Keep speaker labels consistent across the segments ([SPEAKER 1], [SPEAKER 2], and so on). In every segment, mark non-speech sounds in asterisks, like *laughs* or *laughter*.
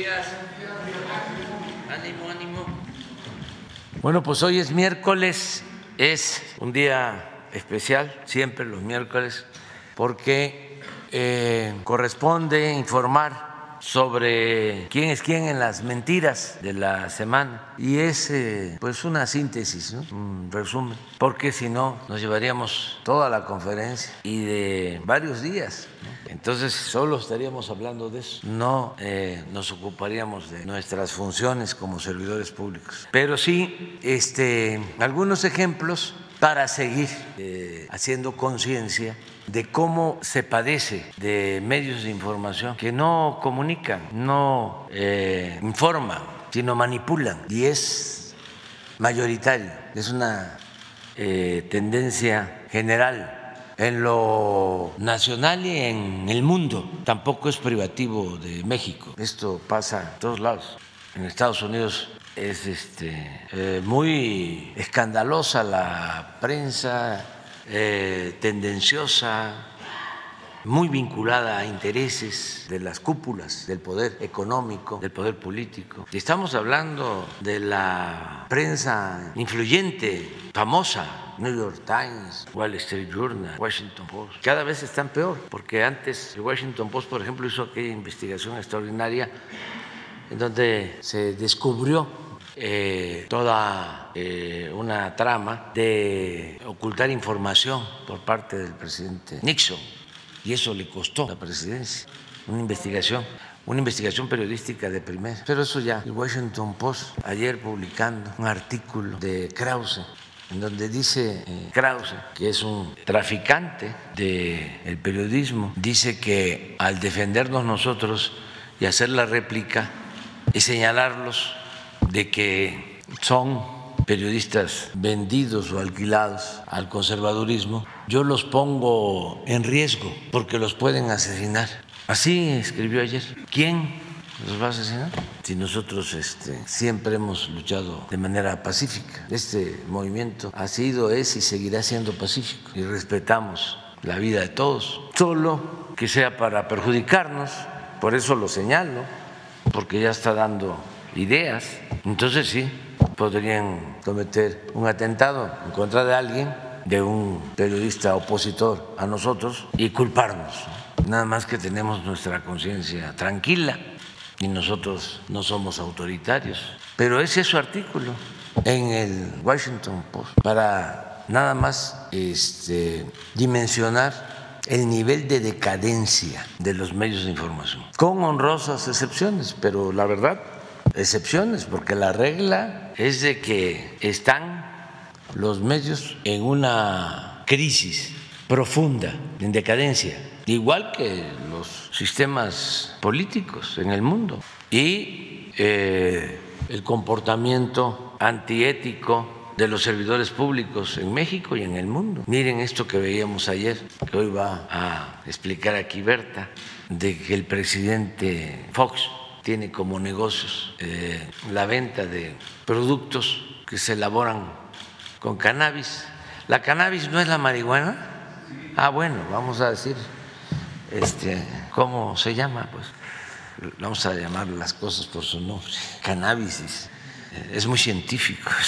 [SPEAKER 1] días. Ánimo, ánimo. Bueno, pues hoy es miércoles, es un día especial, siempre los miércoles, porque eh, corresponde informar sobre quién es quién en las mentiras de la semana y es eh, pues una síntesis, un resumen, porque si no nos llevaríamos toda la conferencia y de varios días. Entonces solo estaríamos hablando de eso, no eh, nos ocuparíamos de nuestras funciones como servidores públicos. Pero sí, este, algunos ejemplos para seguir eh, haciendo conciencia de cómo se padece de medios de información que no comunican, no eh, informan, sino manipulan. Y es mayoritario, es una eh, tendencia general en lo nacional y en el mundo. Tampoco es privativo de México. Esto pasa en todos lados. En Estados Unidos es este, eh, muy escandalosa la prensa eh, tendenciosa, muy vinculada a intereses de las cúpulas del poder económico, del poder político. Estamos hablando de la prensa influyente, famosa, New York Times, Wall Street Journal, Washington Post. Cada vez están peor, porque antes el Washington Post, por ejemplo, hizo aquella investigación extraordinaria en donde se descubrió eh, toda eh, una trama de ocultar información por parte del presidente Nixon y eso le costó la presidencia, una investigación una investigación periodística de primera. Pero eso ya, el Washington Post ayer publicando un artículo de Krause, en donde dice eh, Krause, que es un traficante del periodismo, dice que al defendernos nosotros y hacer la réplica y señalarlos de que son periodistas vendidos o alquilados al conservadurismo, yo los pongo en riesgo porque los pueden asesinar. Así escribió ayer. ¿Quién los va a asesinar? Si nosotros este, siempre hemos luchado de manera pacífica. Este movimiento ha sido, es y seguirá siendo pacífico y respetamos la vida de todos. Solo que sea para perjudicarnos, por eso lo señalo, porque ya está dando ideas, entonces sí, podrían cometer un atentado en contra de alguien, de un periodista opositor a nosotros y culparnos. Nada más que tenemos nuestra conciencia tranquila y nosotros no somos autoritarios. Pero ese es su artículo en el Washington Post para nada más este, dimensionar el nivel de decadencia de los medios de información, con honrosas excepciones, pero la verdad excepciones, porque la regla es de que están los medios en una crisis profunda, en decadencia, igual que los sistemas políticos en el mundo. Y eh, el comportamiento antiético de los servidores públicos en México y en el mundo. Miren esto que veíamos ayer, que hoy va a explicar aquí Berta, de que el presidente Fox tiene como negocios eh, la venta de productos que se elaboran con cannabis. ¿La cannabis no es la marihuana? Ah, bueno, vamos a decir este, cómo se llama, pues vamos a llamar las cosas por su nombre. Cannabis es muy científico. *laughs*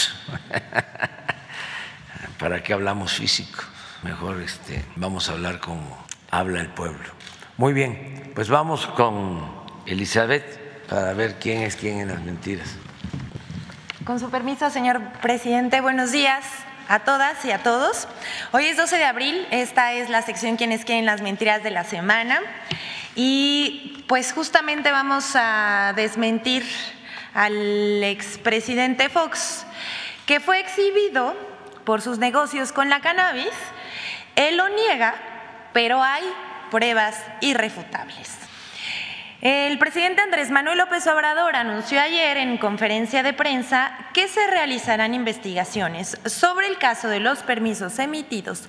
[SPEAKER 1] ¿Para qué hablamos físico? Mejor este, vamos a hablar como habla el pueblo. Muy bien, pues vamos con Elizabeth para ver quién es quién en las mentiras.
[SPEAKER 2] Con su permiso, señor presidente, buenos días a todas y a todos. Hoy es 12 de abril, esta es la sección quién es quién en las mentiras de la semana y pues justamente vamos a desmentir al expresidente Fox, que fue exhibido por sus negocios con la cannabis. Él lo niega, pero hay pruebas irrefutables. El presidente Andrés Manuel López Obrador anunció ayer en conferencia de prensa que se realizarán investigaciones sobre el caso de los permisos emitidos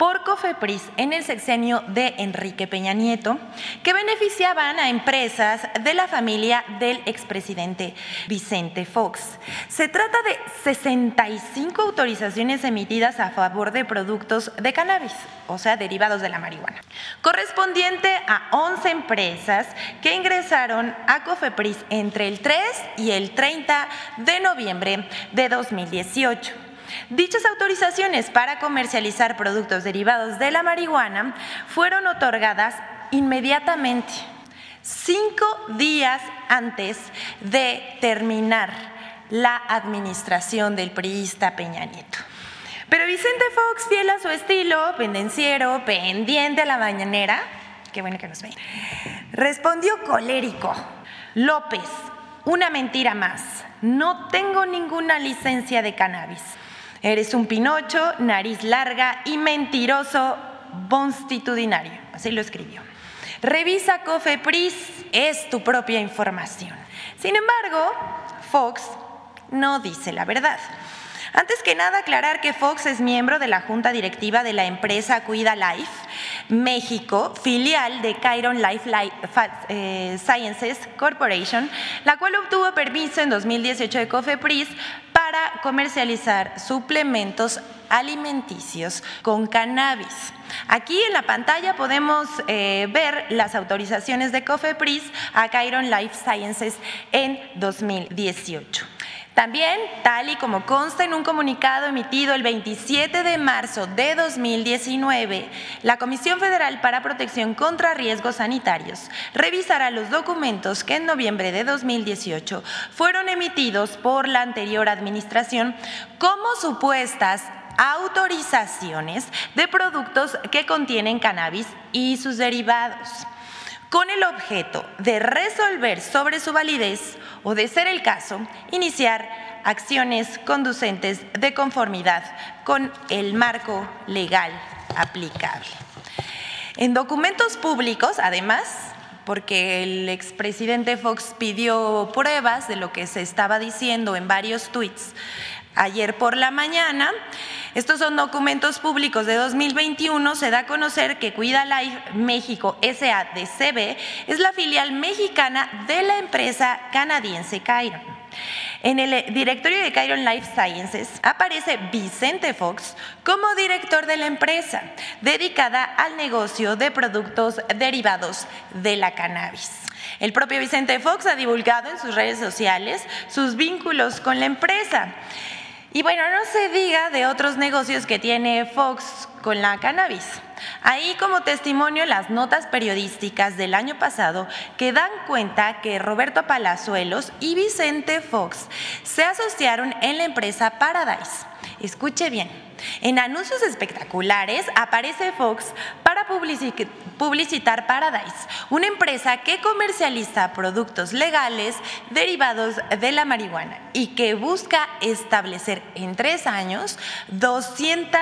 [SPEAKER 2] por COFEPRIS en el sexenio de Enrique Peña Nieto, que beneficiaban a empresas de la familia del expresidente Vicente Fox. Se trata de 65 autorizaciones emitidas a favor de productos de cannabis, o sea, derivados de la marihuana, correspondiente a 11 empresas que ingresaron a COFEPRIS entre el 3 y el 30 de noviembre de 2018. Dichas autorizaciones para comercializar productos derivados de la marihuana fueron otorgadas inmediatamente, cinco días antes de terminar la administración del priista Peña Nieto. Pero Vicente Fox, fiel a su estilo, pendenciero, pendiente a la mañanera, qué bueno que nos ven, respondió colérico, López, una mentira más, no tengo ninguna licencia de cannabis. Eres un pinocho, nariz larga y mentiroso constitucionario. Así lo escribió. Revisa Cofepris, es tu propia información. Sin embargo, Fox no dice la verdad. Antes que nada, aclarar que Fox es miembro de la junta directiva de la empresa Cuida Life México, filial de Chiron Life, eh, Sciences Corporation, la cual obtuvo permiso en 2018 de COFEPRIS para comercializar suplementos alimenticios con cannabis. Aquí en la pantalla podemos eh, ver las autorizaciones de COFEPRIS a Chiron Life Sciences en 2018. También, tal y como consta en un comunicado emitido el 27 de marzo de 2019, la Comisión Federal para Protección contra Riesgos Sanitarios revisará los documentos que en noviembre de 2018 fueron emitidos por la anterior administración como supuestas autorizaciones de productos que contienen cannabis y sus derivados con el objeto de resolver sobre su validez o, de ser el caso, iniciar acciones conducentes de conformidad con el marco legal aplicable. En documentos públicos, además, porque el expresidente Fox pidió pruebas de lo que se estaba diciendo en varios tweets ayer por la mañana, estos son documentos públicos de 2021. Se da a conocer que Cuida Life México SADCB es la filial mexicana de la empresa canadiense Chiron. En el directorio de Chiron Life Sciences aparece Vicente Fox como director de la empresa, dedicada al negocio de productos derivados de la cannabis. El propio Vicente Fox ha divulgado en sus redes sociales sus vínculos con la empresa. Y bueno, no se diga de otros negocios que tiene Fox con la cannabis. Ahí como testimonio las notas periodísticas del año pasado que dan cuenta que Roberto Palazuelos y Vicente Fox se asociaron en la empresa Paradise. Escuche bien, en anuncios espectaculares aparece Fox para publicitar Paradise, una empresa que comercializa productos legales derivados de la marihuana y que busca establecer en tres años 200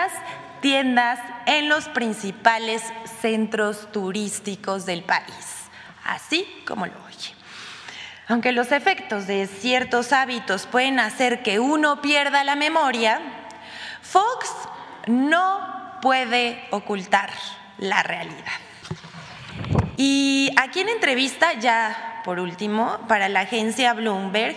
[SPEAKER 2] tiendas en los principales centros turísticos del país, así como lo oye. Aunque los efectos de ciertos hábitos pueden hacer que uno pierda la memoria, Fox no puede ocultar la realidad. Y aquí en entrevista, ya por último, para la agencia Bloomberg,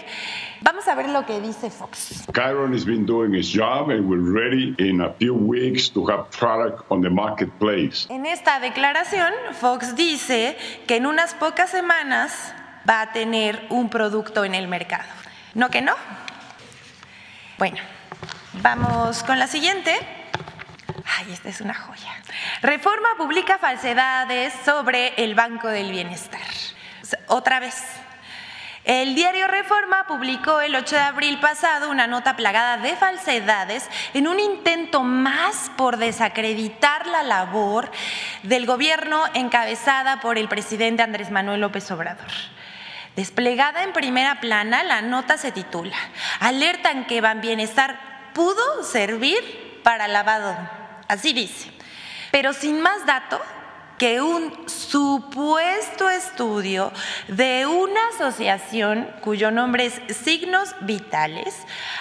[SPEAKER 2] vamos a ver lo que dice Fox.
[SPEAKER 3] Chiron has been doing its job and we're ready in a few weeks to have product on the marketplace.
[SPEAKER 2] En esta declaración, Fox dice que en unas pocas semanas va a tener un producto en el mercado. ¿No que no? Bueno, Vamos con la siguiente. Ay, esta es una joya. Reforma publica falsedades sobre el Banco del Bienestar. Otra vez. El diario Reforma publicó el 8 de abril pasado una nota plagada de falsedades en un intento más por desacreditar la labor del gobierno encabezada por el presidente Andrés Manuel López Obrador. Desplegada en primera plana, la nota se titula Alertan que Ban Bienestar pudo servir para lavado. Así dice. Pero sin más dato que un supuesto estudio de una asociación cuyo nombre es Signos Vitales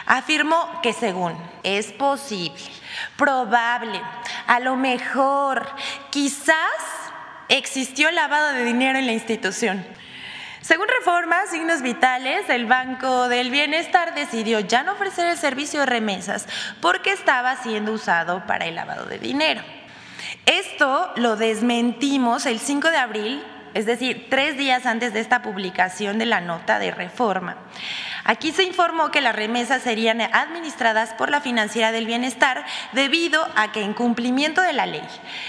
[SPEAKER 2] afirmó que según es posible, probable, a lo mejor, quizás existió lavado de dinero en la institución. Según Reforma, Signos Vitales, el Banco del Bienestar decidió ya no ofrecer el servicio de remesas porque estaba siendo usado para el lavado de dinero. Esto lo desmentimos el 5 de abril es decir, tres días antes de esta publicación de la nota de reforma. Aquí se informó que las remesas serían administradas por la Financiera del Bienestar debido a que en cumplimiento de la ley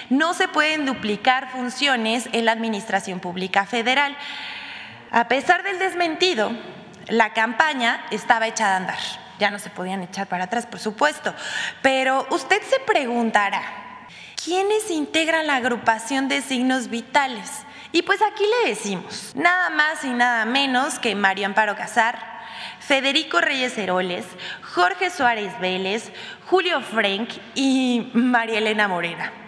[SPEAKER 2] no se pueden duplicar funciones en la Administración Pública Federal. A pesar del desmentido, la campaña estaba echada a andar. Ya no se podían echar para atrás, por supuesto. Pero usted se preguntará, ¿quiénes integran la agrupación de signos vitales? Y pues aquí le decimos, nada más y nada menos que Mario Amparo Casar, Federico Reyes Heroles, Jorge Suárez Vélez, Julio Frank y María Elena Morena.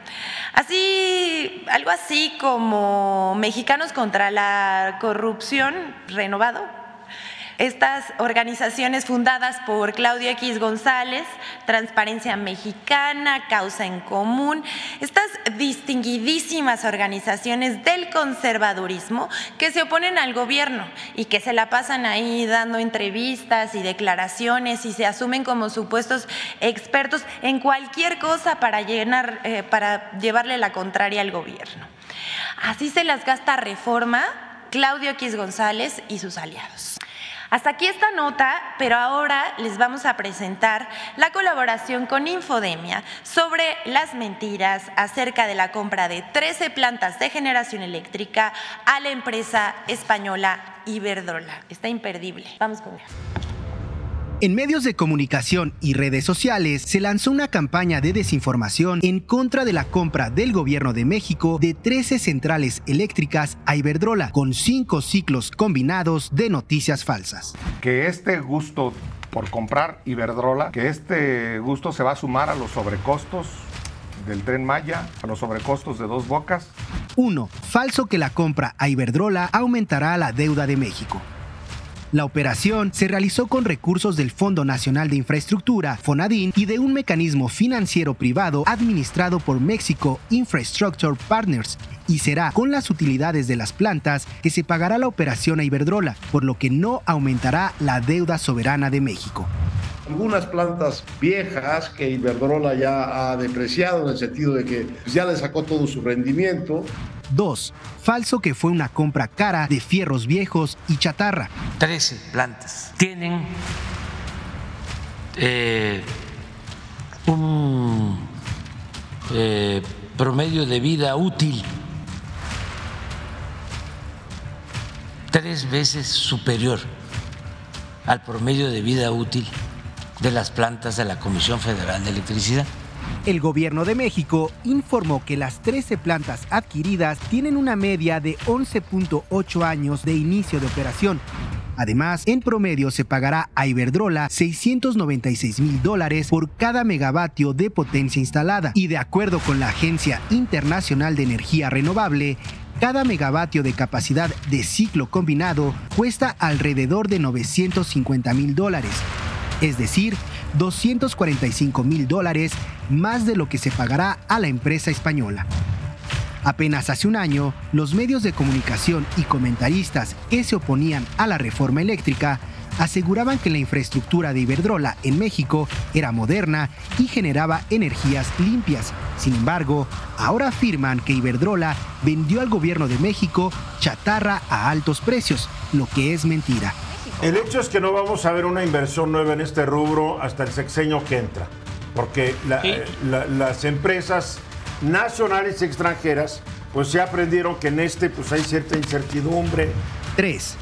[SPEAKER 2] Así, algo así como Mexicanos contra la Corrupción renovado. Estas organizaciones fundadas por Claudio X González, Transparencia Mexicana, Causa en Común, estas distinguidísimas organizaciones del conservadurismo que se oponen al gobierno y que se la pasan ahí dando entrevistas y declaraciones y se asumen como supuestos expertos en cualquier cosa para, llenar, eh, para llevarle la contraria al gobierno. Así se las gasta reforma Claudio X González y sus aliados. Hasta aquí esta nota, pero ahora les vamos a presentar la colaboración con Infodemia sobre las mentiras acerca de la compra de 13 plantas de generación eléctrica a la empresa española Iberdrola. Está imperdible. Vamos con ella.
[SPEAKER 4] En medios de comunicación y redes sociales se lanzó una campaña de desinformación en contra de la compra del gobierno de México de 13 centrales eléctricas a Iberdrola, con cinco ciclos combinados de noticias falsas.
[SPEAKER 5] Que este gusto por comprar Iberdrola, que este gusto se va a sumar a los sobrecostos del tren Maya, a los sobrecostos de dos bocas.
[SPEAKER 4] 1. Falso que la compra a Iberdrola aumentará la deuda de México. La operación se realizó con recursos del Fondo Nacional de Infraestructura, FONADIN, y de un mecanismo financiero privado administrado por México Infrastructure Partners, y será con las utilidades de las plantas que se pagará la operación a Iberdrola, por lo que no aumentará la deuda soberana de México
[SPEAKER 6] algunas plantas viejas que Iberdrola ya ha depreciado en el sentido de que ya le sacó todo su rendimiento.
[SPEAKER 4] 2. Falso que fue una compra cara de fierros viejos y chatarra.
[SPEAKER 1] 13 plantas tienen eh, un eh, promedio de vida útil tres veces superior al promedio de vida útil de las plantas de la Comisión Federal de Electricidad.
[SPEAKER 4] El gobierno de México informó que las 13 plantas adquiridas tienen una media de 11.8 años de inicio de operación. Además, en promedio se pagará a Iberdrola 696 mil dólares por cada megavatio de potencia instalada. Y de acuerdo con la Agencia Internacional de Energía Renovable, cada megavatio de capacidad de ciclo combinado cuesta alrededor de 950 mil dólares es decir, 245 mil dólares más de lo que se pagará a la empresa española. Apenas hace un año, los medios de comunicación y comentaristas que se oponían a la reforma eléctrica aseguraban que la infraestructura de Iberdrola en México era moderna y generaba energías limpias. Sin embargo, ahora afirman que Iberdrola vendió al gobierno de México chatarra a altos precios, lo que es mentira.
[SPEAKER 7] El hecho es que no vamos a ver una inversión nueva en este rubro hasta el sexenio que entra, porque las empresas nacionales y extranjeras pues ya aprendieron que en este pues hay cierta incertidumbre.
[SPEAKER 4] 3.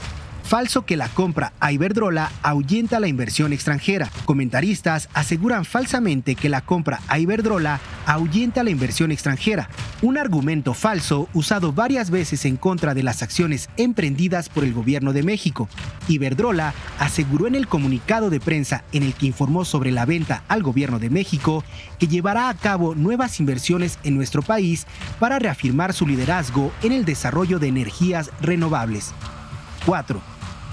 [SPEAKER 4] Falso que la compra a Iberdrola ahuyenta la inversión extranjera. Comentaristas aseguran falsamente que la compra a Iberdrola ahuyenta la inversión extranjera. Un argumento falso usado varias veces en contra de las acciones emprendidas por el gobierno de México. Iberdrola aseguró en el comunicado de prensa en el que informó sobre la venta al gobierno de México que llevará a cabo nuevas inversiones en nuestro país para reafirmar su liderazgo en el desarrollo de energías renovables. 4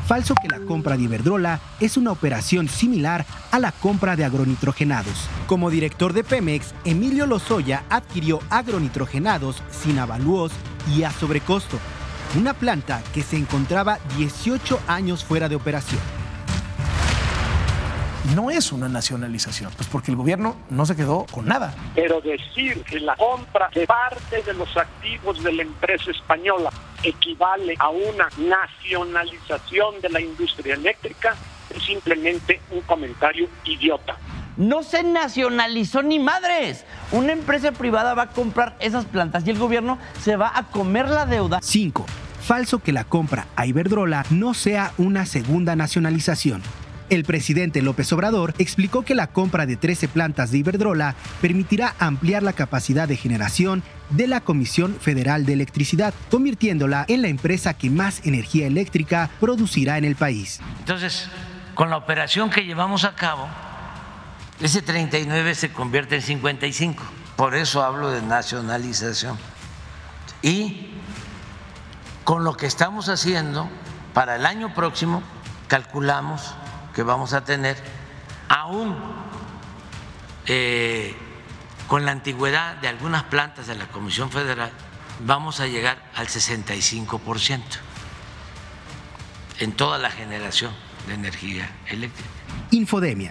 [SPEAKER 4] falso que la compra de Iberdrola es una operación similar a la compra de agronitrogenados. Como director de Pemex, Emilio Lozoya adquirió agronitrogenados sin avalúos y a sobrecosto, una planta que se encontraba 18 años fuera de operación
[SPEAKER 8] no es una nacionalización, pues porque el gobierno no se quedó con nada.
[SPEAKER 9] Pero decir que la compra de parte de los activos de la empresa española equivale a una nacionalización de la industria eléctrica es simplemente un comentario idiota.
[SPEAKER 10] No se nacionalizó ni madres. Una empresa privada va a comprar esas plantas y el gobierno se va a comer la deuda.
[SPEAKER 4] 5. Falso que la compra a Iberdrola no sea una segunda nacionalización. El presidente López Obrador explicó que la compra de 13 plantas de Iberdrola permitirá ampliar la capacidad de generación de la Comisión Federal de Electricidad, convirtiéndola en la empresa que más energía eléctrica producirá en el país.
[SPEAKER 1] Entonces, con la operación que llevamos a cabo, ese 39 se convierte en 55. Por eso hablo de nacionalización. Y con lo que estamos haciendo, para el año próximo, calculamos que vamos a tener, aún eh, con la antigüedad de algunas plantas de la Comisión Federal, vamos a llegar al 65% en toda la generación de energía eléctrica.
[SPEAKER 4] Infodemia.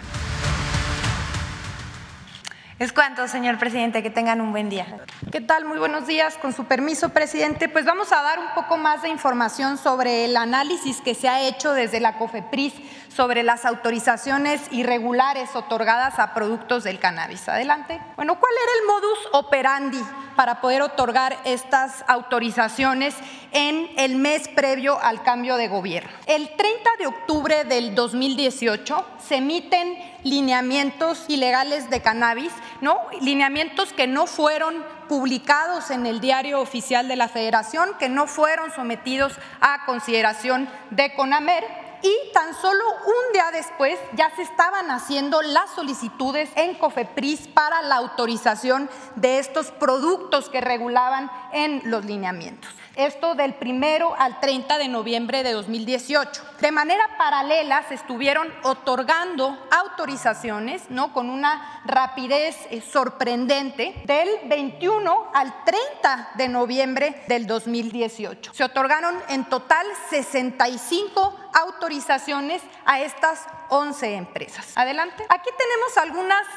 [SPEAKER 2] Es cuanto, señor presidente, que tengan un buen día.
[SPEAKER 11] ¿Qué tal? Muy buenos días. Con su permiso, presidente, pues vamos a dar un poco más de información sobre el análisis que se ha hecho desde la COFEPRIS sobre las autorizaciones irregulares otorgadas a productos del cannabis. Adelante. Bueno, ¿cuál era el modus operandi para poder otorgar estas autorizaciones en el mes previo al cambio de gobierno? El 30 de octubre del 2018 se emiten lineamientos ilegales de cannabis, ¿no? Lineamientos que no fueron publicados en el diario oficial de la Federación, que no fueron sometidos a consideración de CONAMER y tan solo un día después ya se estaban haciendo las solicitudes en COFEPRIS para la autorización de estos productos que regulaban en los lineamientos. Esto del primero al 30 de noviembre de 2018. De manera paralela se estuvieron otorgando autorizaciones, ¿no? Con una rapidez eh, sorprendente del 21 al 30 de noviembre del 2018. Se otorgaron en total 65 autorizaciones a estas 11 empresas. Adelante. Aquí tenemos algunas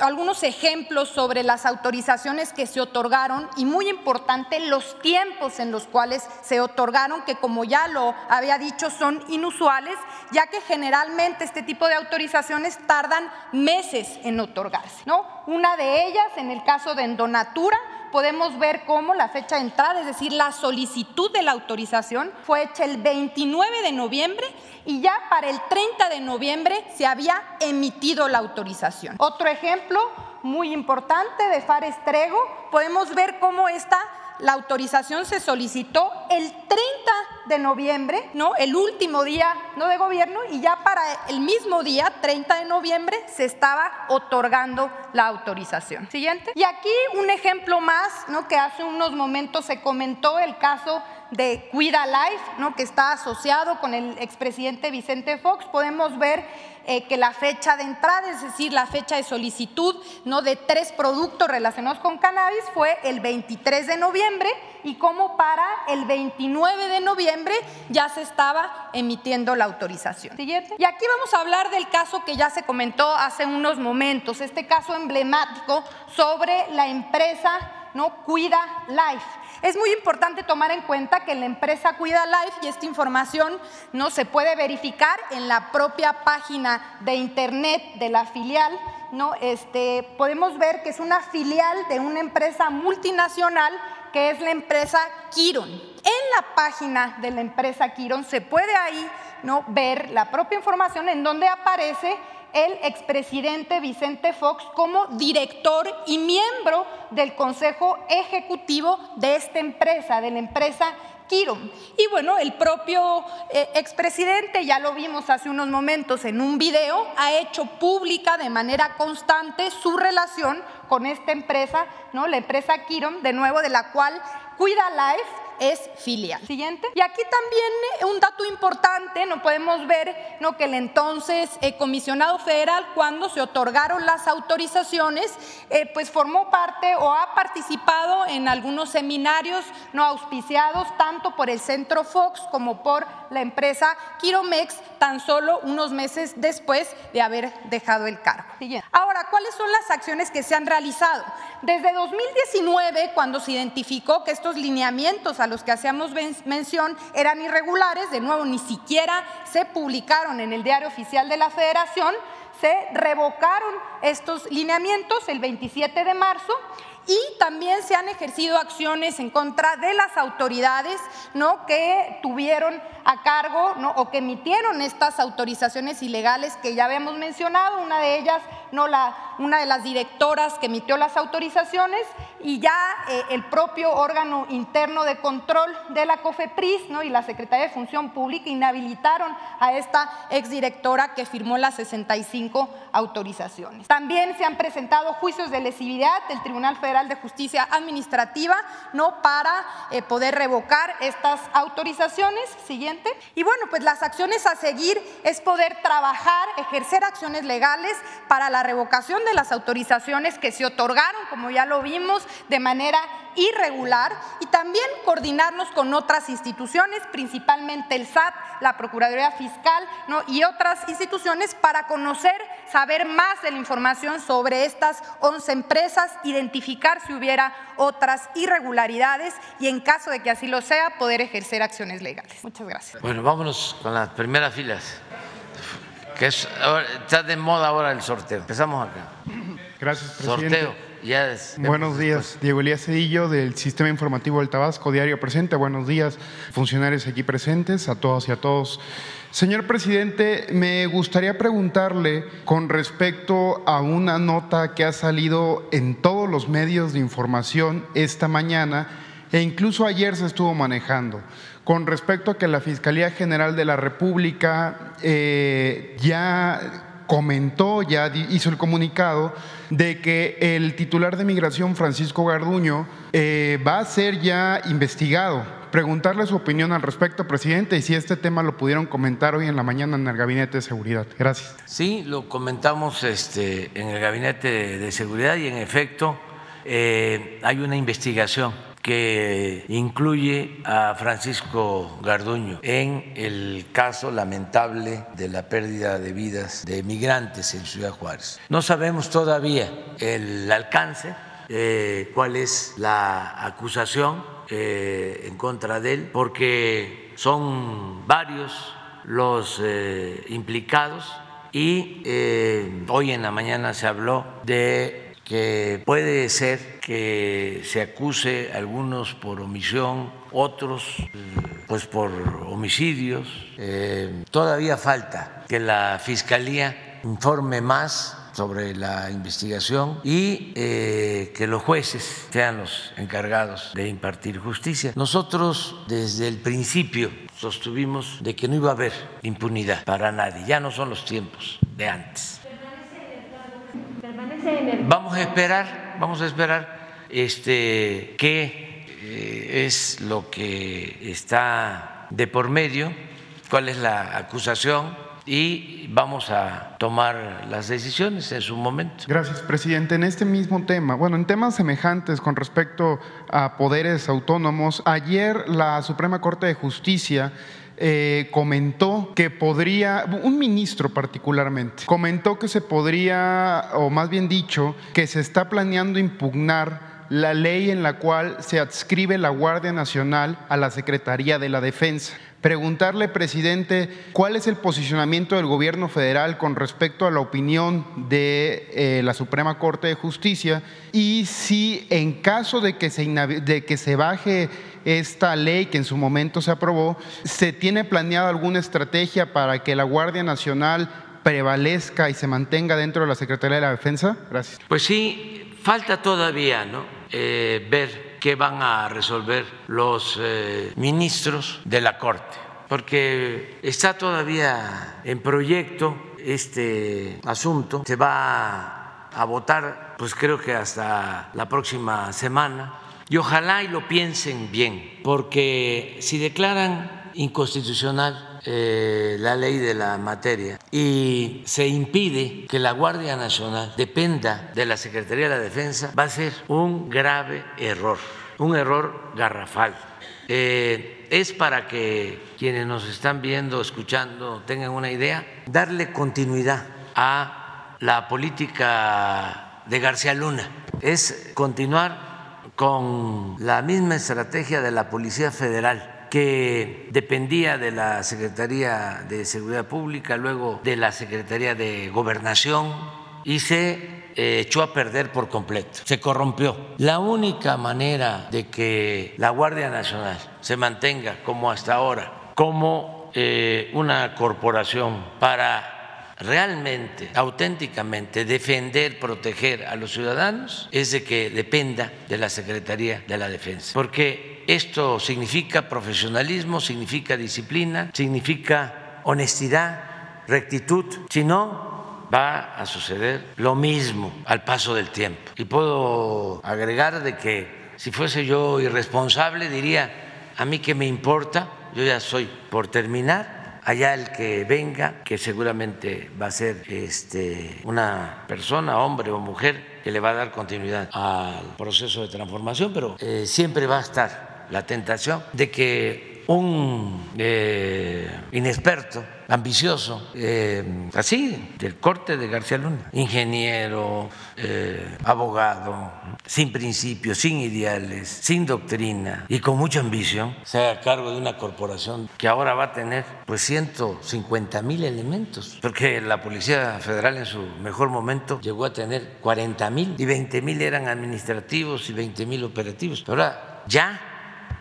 [SPEAKER 11] algunos ejemplos sobre las autorizaciones que se otorgaron y muy importante los tiempos en los cuales se otorgaron, que como ya lo había dicho son inusuales, ya que generalmente este tipo de autorizaciones tardan meses en otorgarse. ¿no? Una de ellas, en el caso de Endonatura, podemos ver cómo la fecha de entrada, es decir, la solicitud de la autorización, fue hecha el 29 de noviembre y ya para el 30 de noviembre se había emitido la autorización. Otro ejemplo muy importante de Fares Trego, podemos ver cómo está la autorización se solicitó el 30 de noviembre, ¿no? El último día no de gobierno y ya para el mismo día, 30 de noviembre, se estaba otorgando la autorización. Siguiente. Y aquí un ejemplo más, ¿no? Que hace unos momentos se comentó el caso de Cuida Life, ¿no? que está asociado con el expresidente Vicente Fox, podemos ver eh, que la fecha de entrada, es decir, la fecha de solicitud ¿no? de tres productos relacionados con cannabis fue el 23 de noviembre y como para el 29 de noviembre ya se estaba emitiendo la autorización. Siguiente. Y aquí vamos a hablar del caso que ya se comentó hace unos momentos, este caso emblemático sobre la empresa ¿no? Cuida Life. Es muy importante tomar en cuenta que la empresa Cuida Life y esta información no se puede verificar en la propia página de internet de la filial. ¿no? Este, podemos ver que es una filial de una empresa multinacional que es la empresa Kiron. En la página de la empresa Kiron se puede ahí ¿no? ver la propia información en donde aparece el expresidente Vicente Fox como director y miembro del Consejo Ejecutivo de esta empresa, de la empresa Y bueno, el propio eh, expresidente, ya lo vimos hace unos momentos en un video, ha hecho pública de manera constante su relación con esta empresa, ¿no? La empresa Kiron, de nuevo, de la cual Cuida Life es filial. Siguiente. Y aquí también eh, un dato importante, no podemos ver ¿no? que el entonces eh, comisionado federal, cuando se otorgaron las autorizaciones, eh, pues formó parte o ha participado en algunos seminarios no auspiciados tanto por el Centro Fox como por la empresa Quiromex, tan solo unos meses después de haber dejado el cargo. Siguiente. Ahora, ¿cuáles son las acciones que se han realizado? Desde 2019, cuando se identificó que estos lineamientos los que hacíamos mención eran irregulares, de nuevo ni siquiera se publicaron en el diario oficial de la Federación, se revocaron estos lineamientos el 27 de marzo y también se han ejercido acciones en contra de las autoridades ¿no? que tuvieron a cargo o que emitieron estas autorizaciones ilegales que ya habíamos mencionado, una de ellas, no la, una de las directoras que emitió las autorizaciones y ya eh, el propio órgano interno de control de la COFEPRIS ¿no? y la Secretaría de Función Pública inhabilitaron a esta exdirectora que firmó las 65 autorizaciones. También se han presentado juicios de lesividad del Tribunal Federal de Justicia Administrativa ¿no? para eh, poder revocar estas autorizaciones. Siguiente. Y bueno, pues las acciones a seguir es poder trabajar, ejercer acciones legales para la revocación de las autorizaciones que se otorgaron, como ya lo vimos, de manera irregular y también coordinarnos con otras instituciones, principalmente el SAT, la Procuraduría Fiscal ¿no? y otras instituciones para conocer, saber más de la información sobre estas 11 empresas, identificar si hubiera otras irregularidades y en caso de que así lo sea, poder ejercer acciones legales. Muchas gracias.
[SPEAKER 1] Bueno, vámonos con las primeras filas, que está de moda ahora el sorteo. Empezamos acá.
[SPEAKER 12] Gracias, presidente.
[SPEAKER 1] Sorteo.
[SPEAKER 12] Buenos días, Diego Elías Cedillo del Sistema Informativo del Tabasco, Diario Presente. Buenos días, funcionarios aquí presentes, a todos y a todos. Señor presidente, me gustaría preguntarle con respecto a una nota que ha salido en todos los medios de información esta mañana e incluso ayer se estuvo manejando con respecto a que la Fiscalía General de la República eh, ya comentó, ya hizo el comunicado de que el titular de migración, Francisco Garduño, eh, va a ser ya investigado. Preguntarle su opinión al respecto, presidente, y si este tema lo pudieron comentar hoy en la mañana en el Gabinete de Seguridad. Gracias.
[SPEAKER 1] Sí, lo comentamos este, en el Gabinete de Seguridad y en efecto eh, hay una investigación que incluye a Francisco Garduño en el caso lamentable de la pérdida de vidas de migrantes en Ciudad Juárez. No sabemos todavía el alcance, eh, cuál es la acusación eh, en contra de él, porque son varios los eh, implicados y hoy en la mañana se habló de que puede ser que se acuse a algunos por omisión, otros pues por homicidios. Eh, todavía falta que la Fiscalía informe más sobre la investigación y eh, que los jueces sean los encargados de impartir justicia. Nosotros desde el principio sostuvimos de que no iba a haber impunidad para nadie, ya no son los tiempos de antes. Vamos a esperar, vamos a esperar este, qué eh, es lo que está de por medio, cuál es la acusación y vamos a tomar las decisiones en su momento.
[SPEAKER 12] Gracias, presidente. En este mismo tema, bueno, en temas semejantes con respecto a poderes autónomos, ayer la Suprema Corte de Justicia eh, comentó que podría, un ministro particularmente, comentó que se podría, o más bien dicho, que se está planeando impugnar la ley en la cual se adscribe la Guardia Nacional a la Secretaría de la Defensa. Preguntarle, presidente, cuál es el posicionamiento del gobierno federal con respecto a la opinión de eh, la Suprema Corte de Justicia y si en caso de que se, de que se baje esta ley que en su momento se aprobó, ¿se tiene planeado alguna estrategia para que la Guardia Nacional prevalezca y se mantenga dentro de la Secretaría de la Defensa?
[SPEAKER 1] Gracias. Pues sí, falta todavía ¿no? Eh, ver qué van a resolver los eh, ministros de la Corte, porque está todavía en proyecto este asunto, se va a votar, pues creo que hasta la próxima semana y ojalá y lo piensen bien, porque si declaran inconstitucional eh, la ley de la materia y se impide que la Guardia Nacional dependa de la Secretaría de la Defensa, va a ser un grave error, un error garrafal. Eh, es para que quienes nos están viendo, escuchando, tengan una idea, darle continuidad a la política de García Luna, es continuar con la misma estrategia de la Policía Federal que dependía de la Secretaría de Seguridad Pública, luego de la Secretaría de Gobernación y se eh, echó a perder por completo, se corrompió. La única manera de que la Guardia Nacional se mantenga como hasta ahora, como eh, una corporación para realmente, auténticamente defender, proteger a los ciudadanos es de que dependa de la Secretaría de la Defensa. Porque esto significa profesionalismo, significa disciplina, significa honestidad, rectitud. Si no, va a suceder lo mismo al paso del tiempo. Y puedo agregar de que si fuese yo irresponsable diría, a mí que me importa, yo ya soy por terminar allá el que venga, que seguramente va a ser este, una persona, hombre o mujer, que le va a dar continuidad al proceso de transformación, pero eh, siempre va a estar la tentación de que un eh, inexperto ambicioso, eh, así, del corte de García Luna, ingeniero, eh, abogado, sin principios, sin ideales, sin doctrina y con mucha ambición, se haga cargo de una corporación que ahora va a tener pues 150 mil elementos, porque la Policía Federal en su mejor momento llegó a tener 40 mil y 20 mil eran administrativos y 20 mil operativos. Ahora ya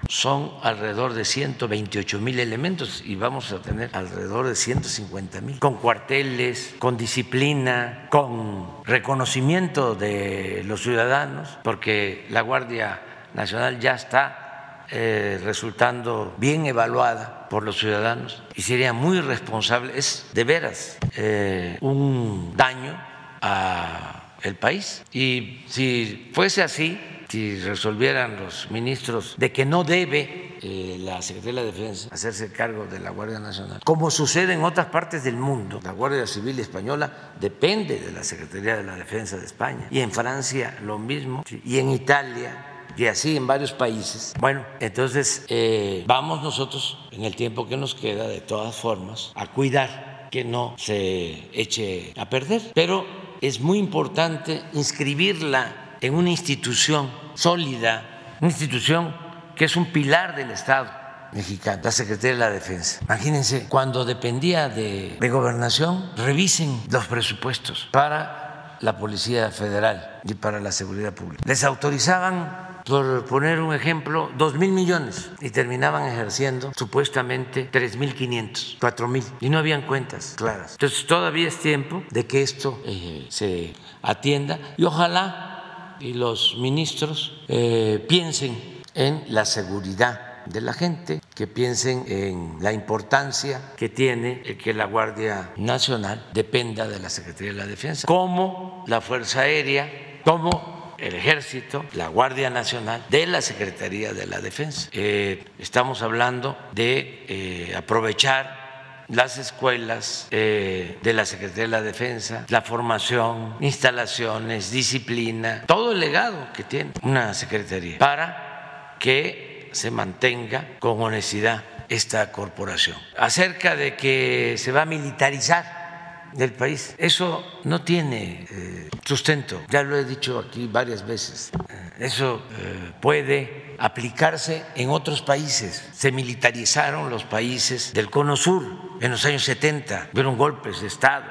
[SPEAKER 1] son alrededor de 128 mil elementos y vamos a tener alrededor de 150 mil, con cuarteles, con disciplina, con reconocimiento de los ciudadanos, porque la Guardia Nacional ya está eh, resultando bien evaluada por los ciudadanos y sería muy responsable, es de veras eh, un daño al país. Y si fuese así, si resolvieran los ministros de que no debe eh, la Secretaría de Defensa hacerse cargo de la Guardia Nacional, como sucede en otras partes del mundo, la Guardia Civil Española depende de la Secretaría de la Defensa de España, y en Francia lo mismo, y en Italia y así en varios países. Bueno, entonces eh, vamos nosotros en el tiempo que nos queda, de todas formas, a cuidar que no se eche a perder. Pero es muy importante inscribirla en una institución sólida, una institución que es un pilar del Estado mexicano, la Secretaría de la Defensa. Imagínense, cuando dependía de, gobernación, revisen los presupuestos para la Policía Federal y para la Seguridad Pública. Les autorizaban por poner un ejemplo, dos mil millones y terminaban ejerciendo supuestamente tres mil quinientos, cuatro mil y no habían cuentas claras. Entonces todavía es tiempo de que esto eh, se atienda y ojalá y los ministros eh, piensen en la seguridad de la gente, que piensen en la importancia que tiene que la Guardia Nacional dependa de la Secretaría de la Defensa, como la Fuerza Aérea, como el Ejército, la Guardia Nacional, de la Secretaría de la Defensa. Eh, estamos hablando de eh, aprovechar las escuelas eh, de la Secretaría de la Defensa, la formación, instalaciones, disciplina, todo el legado que tiene una Secretaría para que se mantenga con honestidad esta corporación. Acerca de que se va a militarizar el país, eso no tiene eh, sustento, ya lo he dicho aquí varias veces, eh, eso puede aplicarse en otros países. Se militarizaron los países del Cono Sur en los años 70, vieron golpes de Estado.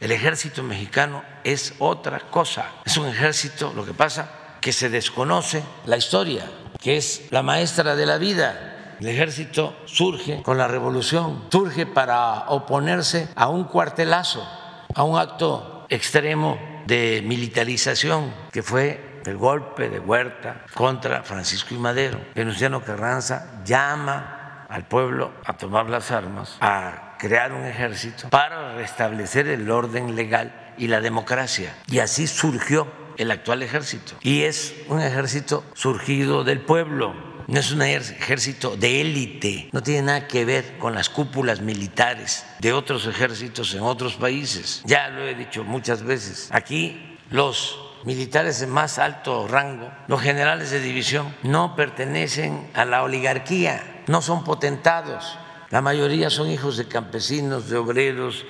[SPEAKER 1] El ejército mexicano es otra cosa. Es un ejército, lo que pasa, que se desconoce la historia, que es la maestra de la vida. El ejército surge con la revolución, surge para oponerse a un cuartelazo, a un acto extremo de militarización que fue el golpe de Huerta contra Francisco y Madero. Venustiano Carranza llama al pueblo a tomar las armas, a crear un ejército para restablecer el orden legal y la democracia. Y así surgió el actual ejército. Y es un ejército surgido del pueblo, no es un ejército de élite, no tiene nada que ver con las cúpulas militares de otros ejércitos en otros países. Ya lo he dicho muchas veces. Aquí los militares de más alto rango, los generales de división, no pertenecen a la oligarquía, no son potentados. La mayoría son hijos de campesinos, de obreros,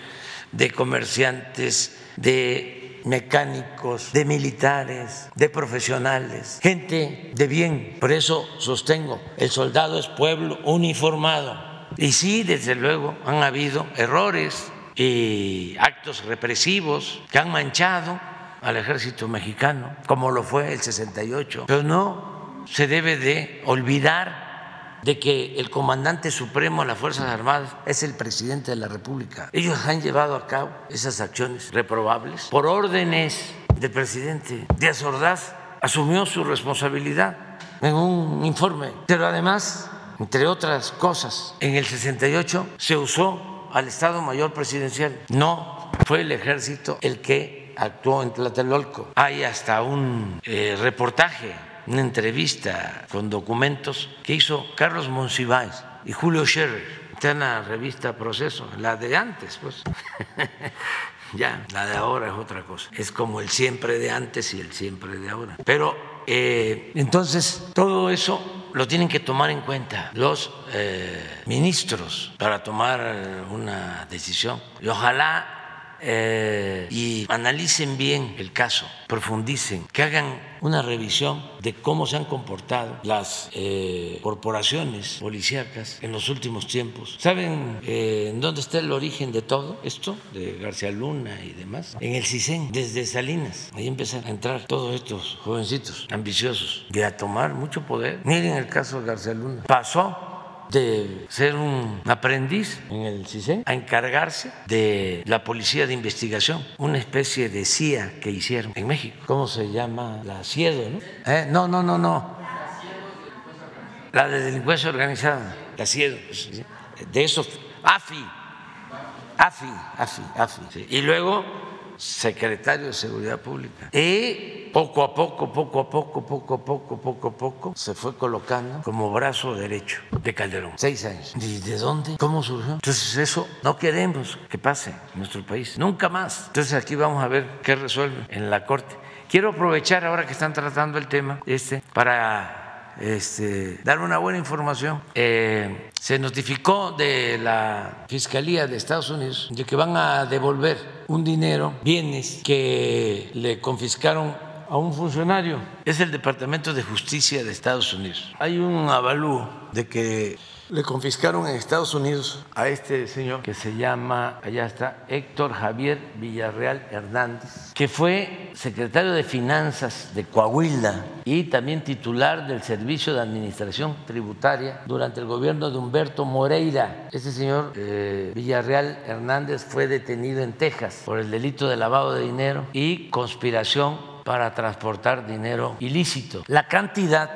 [SPEAKER 1] de comerciantes, de mecánicos, de militares, de profesionales, gente de bien. Por eso sostengo, el soldado es pueblo uniformado. Y sí, desde luego, han habido errores y actos represivos que han manchado al ejército mexicano, como lo fue el 68. Pero no se debe de olvidar de que el comandante supremo de las Fuerzas Armadas es el presidente de la República. Ellos han llevado a cabo esas acciones reprobables por órdenes del presidente. Díaz Ordaz asumió su responsabilidad en un informe, pero además, entre otras cosas, en el 68 se usó al Estado Mayor Presidencial. No fue el ejército el que actuó en Tlatelolco. Hay hasta un eh, reportaje una entrevista con documentos que hizo Carlos Monsiváis y Julio Scherer. Está en la revista Proceso, la de antes, pues. *laughs* ya, la de ahora es otra cosa. Es como el siempre de antes y el siempre de ahora. Pero eh, entonces todo eso lo tienen que tomar en cuenta los eh, ministros para tomar una decisión. Y ojalá eh, y analicen bien el caso, profundicen, que hagan una revisión de cómo se han comportado las eh, corporaciones policíacas en los últimos tiempos. ¿Saben eh, en dónde está el origen de todo esto? De García Luna y demás. En el CISEN, desde Salinas. Ahí empiezan a entrar todos estos jovencitos ambiciosos y a tomar mucho poder. Miren el caso de García Luna. Pasó de ser un aprendiz en el CISEN a encargarse de la policía de investigación, una especie de CIA que hicieron en México. ¿Cómo se llama? La CIEDO, ¿no? ¿Eh? No, no, no, no. La de delincuencia organizada, la CIEDO. Pues, de esos, AFI, AFI, AFI, AFI. Y luego secretario de Seguridad Pública. Y poco a poco, poco a poco, poco a poco, poco a poco, se fue colocando como brazo derecho de Calderón. Seis años. ¿Y de dónde? ¿Cómo surgió? Entonces eso no queremos que pase en nuestro país. Nunca más. Entonces aquí vamos a ver qué resuelve en la Corte. Quiero aprovechar ahora que están tratando el tema este para este, dar una buena información. Eh, se notificó de la Fiscalía de Estados Unidos de que van a devolver un dinero, bienes que le confiscaron a un funcionario. Es el Departamento de Justicia de Estados Unidos. Hay un avalúo de que le confiscaron en Estados Unidos a este señor que se llama, allá está, Héctor Javier Villarreal Hernández, que fue secretario de Finanzas de Coahuila y también titular del Servicio de Administración Tributaria durante el gobierno de Humberto Moreira. Este señor eh, Villarreal Hernández fue detenido en Texas por el delito de lavado de dinero y conspiración para transportar dinero ilícito. La cantidad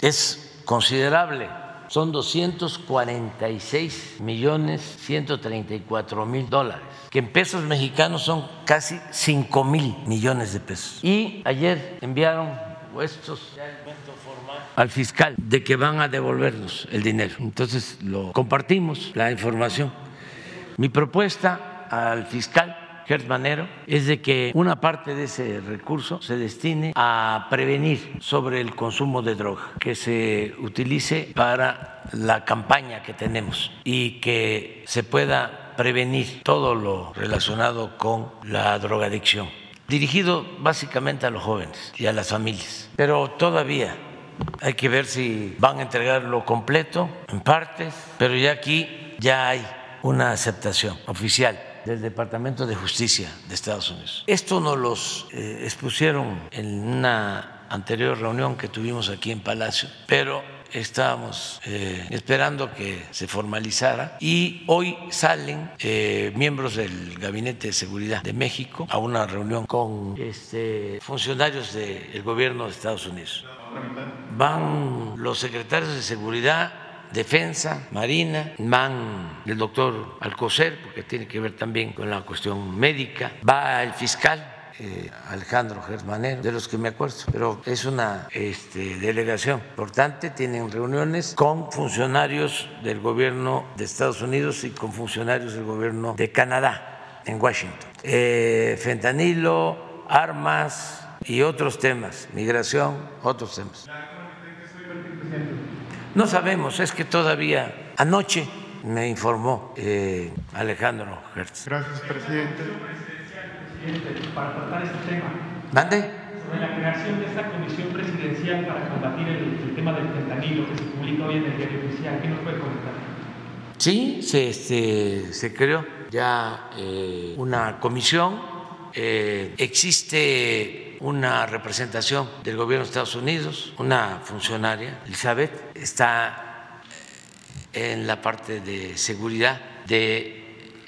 [SPEAKER 1] es considerable son 246 millones 134 mil dólares, que en pesos mexicanos son casi 5 mil millones de pesos. Y ayer enviaron estos al fiscal de que van a devolvernos el dinero. Entonces lo compartimos, la información. Mi propuesta al fiscal Gert es de que una parte de ese recurso se destine a prevenir sobre el consumo de droga, que se utilice para la campaña que tenemos y que se pueda prevenir todo lo relacionado con la drogadicción, dirigido básicamente a los jóvenes y a las familias. Pero todavía hay que ver si van a entregarlo completo, en partes, pero ya aquí ya hay una aceptación oficial del Departamento de Justicia de Estados Unidos. Esto nos los eh, expusieron en una anterior reunión que tuvimos aquí en Palacio, pero estábamos eh, esperando que se formalizara y hoy salen eh, miembros del Gabinete de Seguridad de México a una reunión con este, funcionarios del gobierno de Estados Unidos. Van los secretarios de seguridad Defensa, Marina, van el doctor Alcocer, porque tiene que ver también con la cuestión médica, va el fiscal. Eh, Alejandro Germanero, de los que me acuerdo, pero es una este, delegación importante, tienen reuniones con funcionarios del gobierno de Estados Unidos y con funcionarios del gobierno de Canadá en Washington. Eh, fentanilo, armas y otros temas, migración, otros temas. No sabemos, es que todavía anoche me informó eh, Alejandro Hertz.
[SPEAKER 12] Gracias, presidente.
[SPEAKER 13] para tratar este tema.
[SPEAKER 1] ¿Mande?
[SPEAKER 13] Sobre la creación de esta comisión presidencial para combatir el, tema del fentanilo que se publica hoy en el diario oficial. ¿Qué nos puede comentar?
[SPEAKER 1] Sí, se, este, se creó ya eh, una comisión. Eh, existe una representación del gobierno de Estados Unidos, una funcionaria, Elizabeth, está en la parte de seguridad de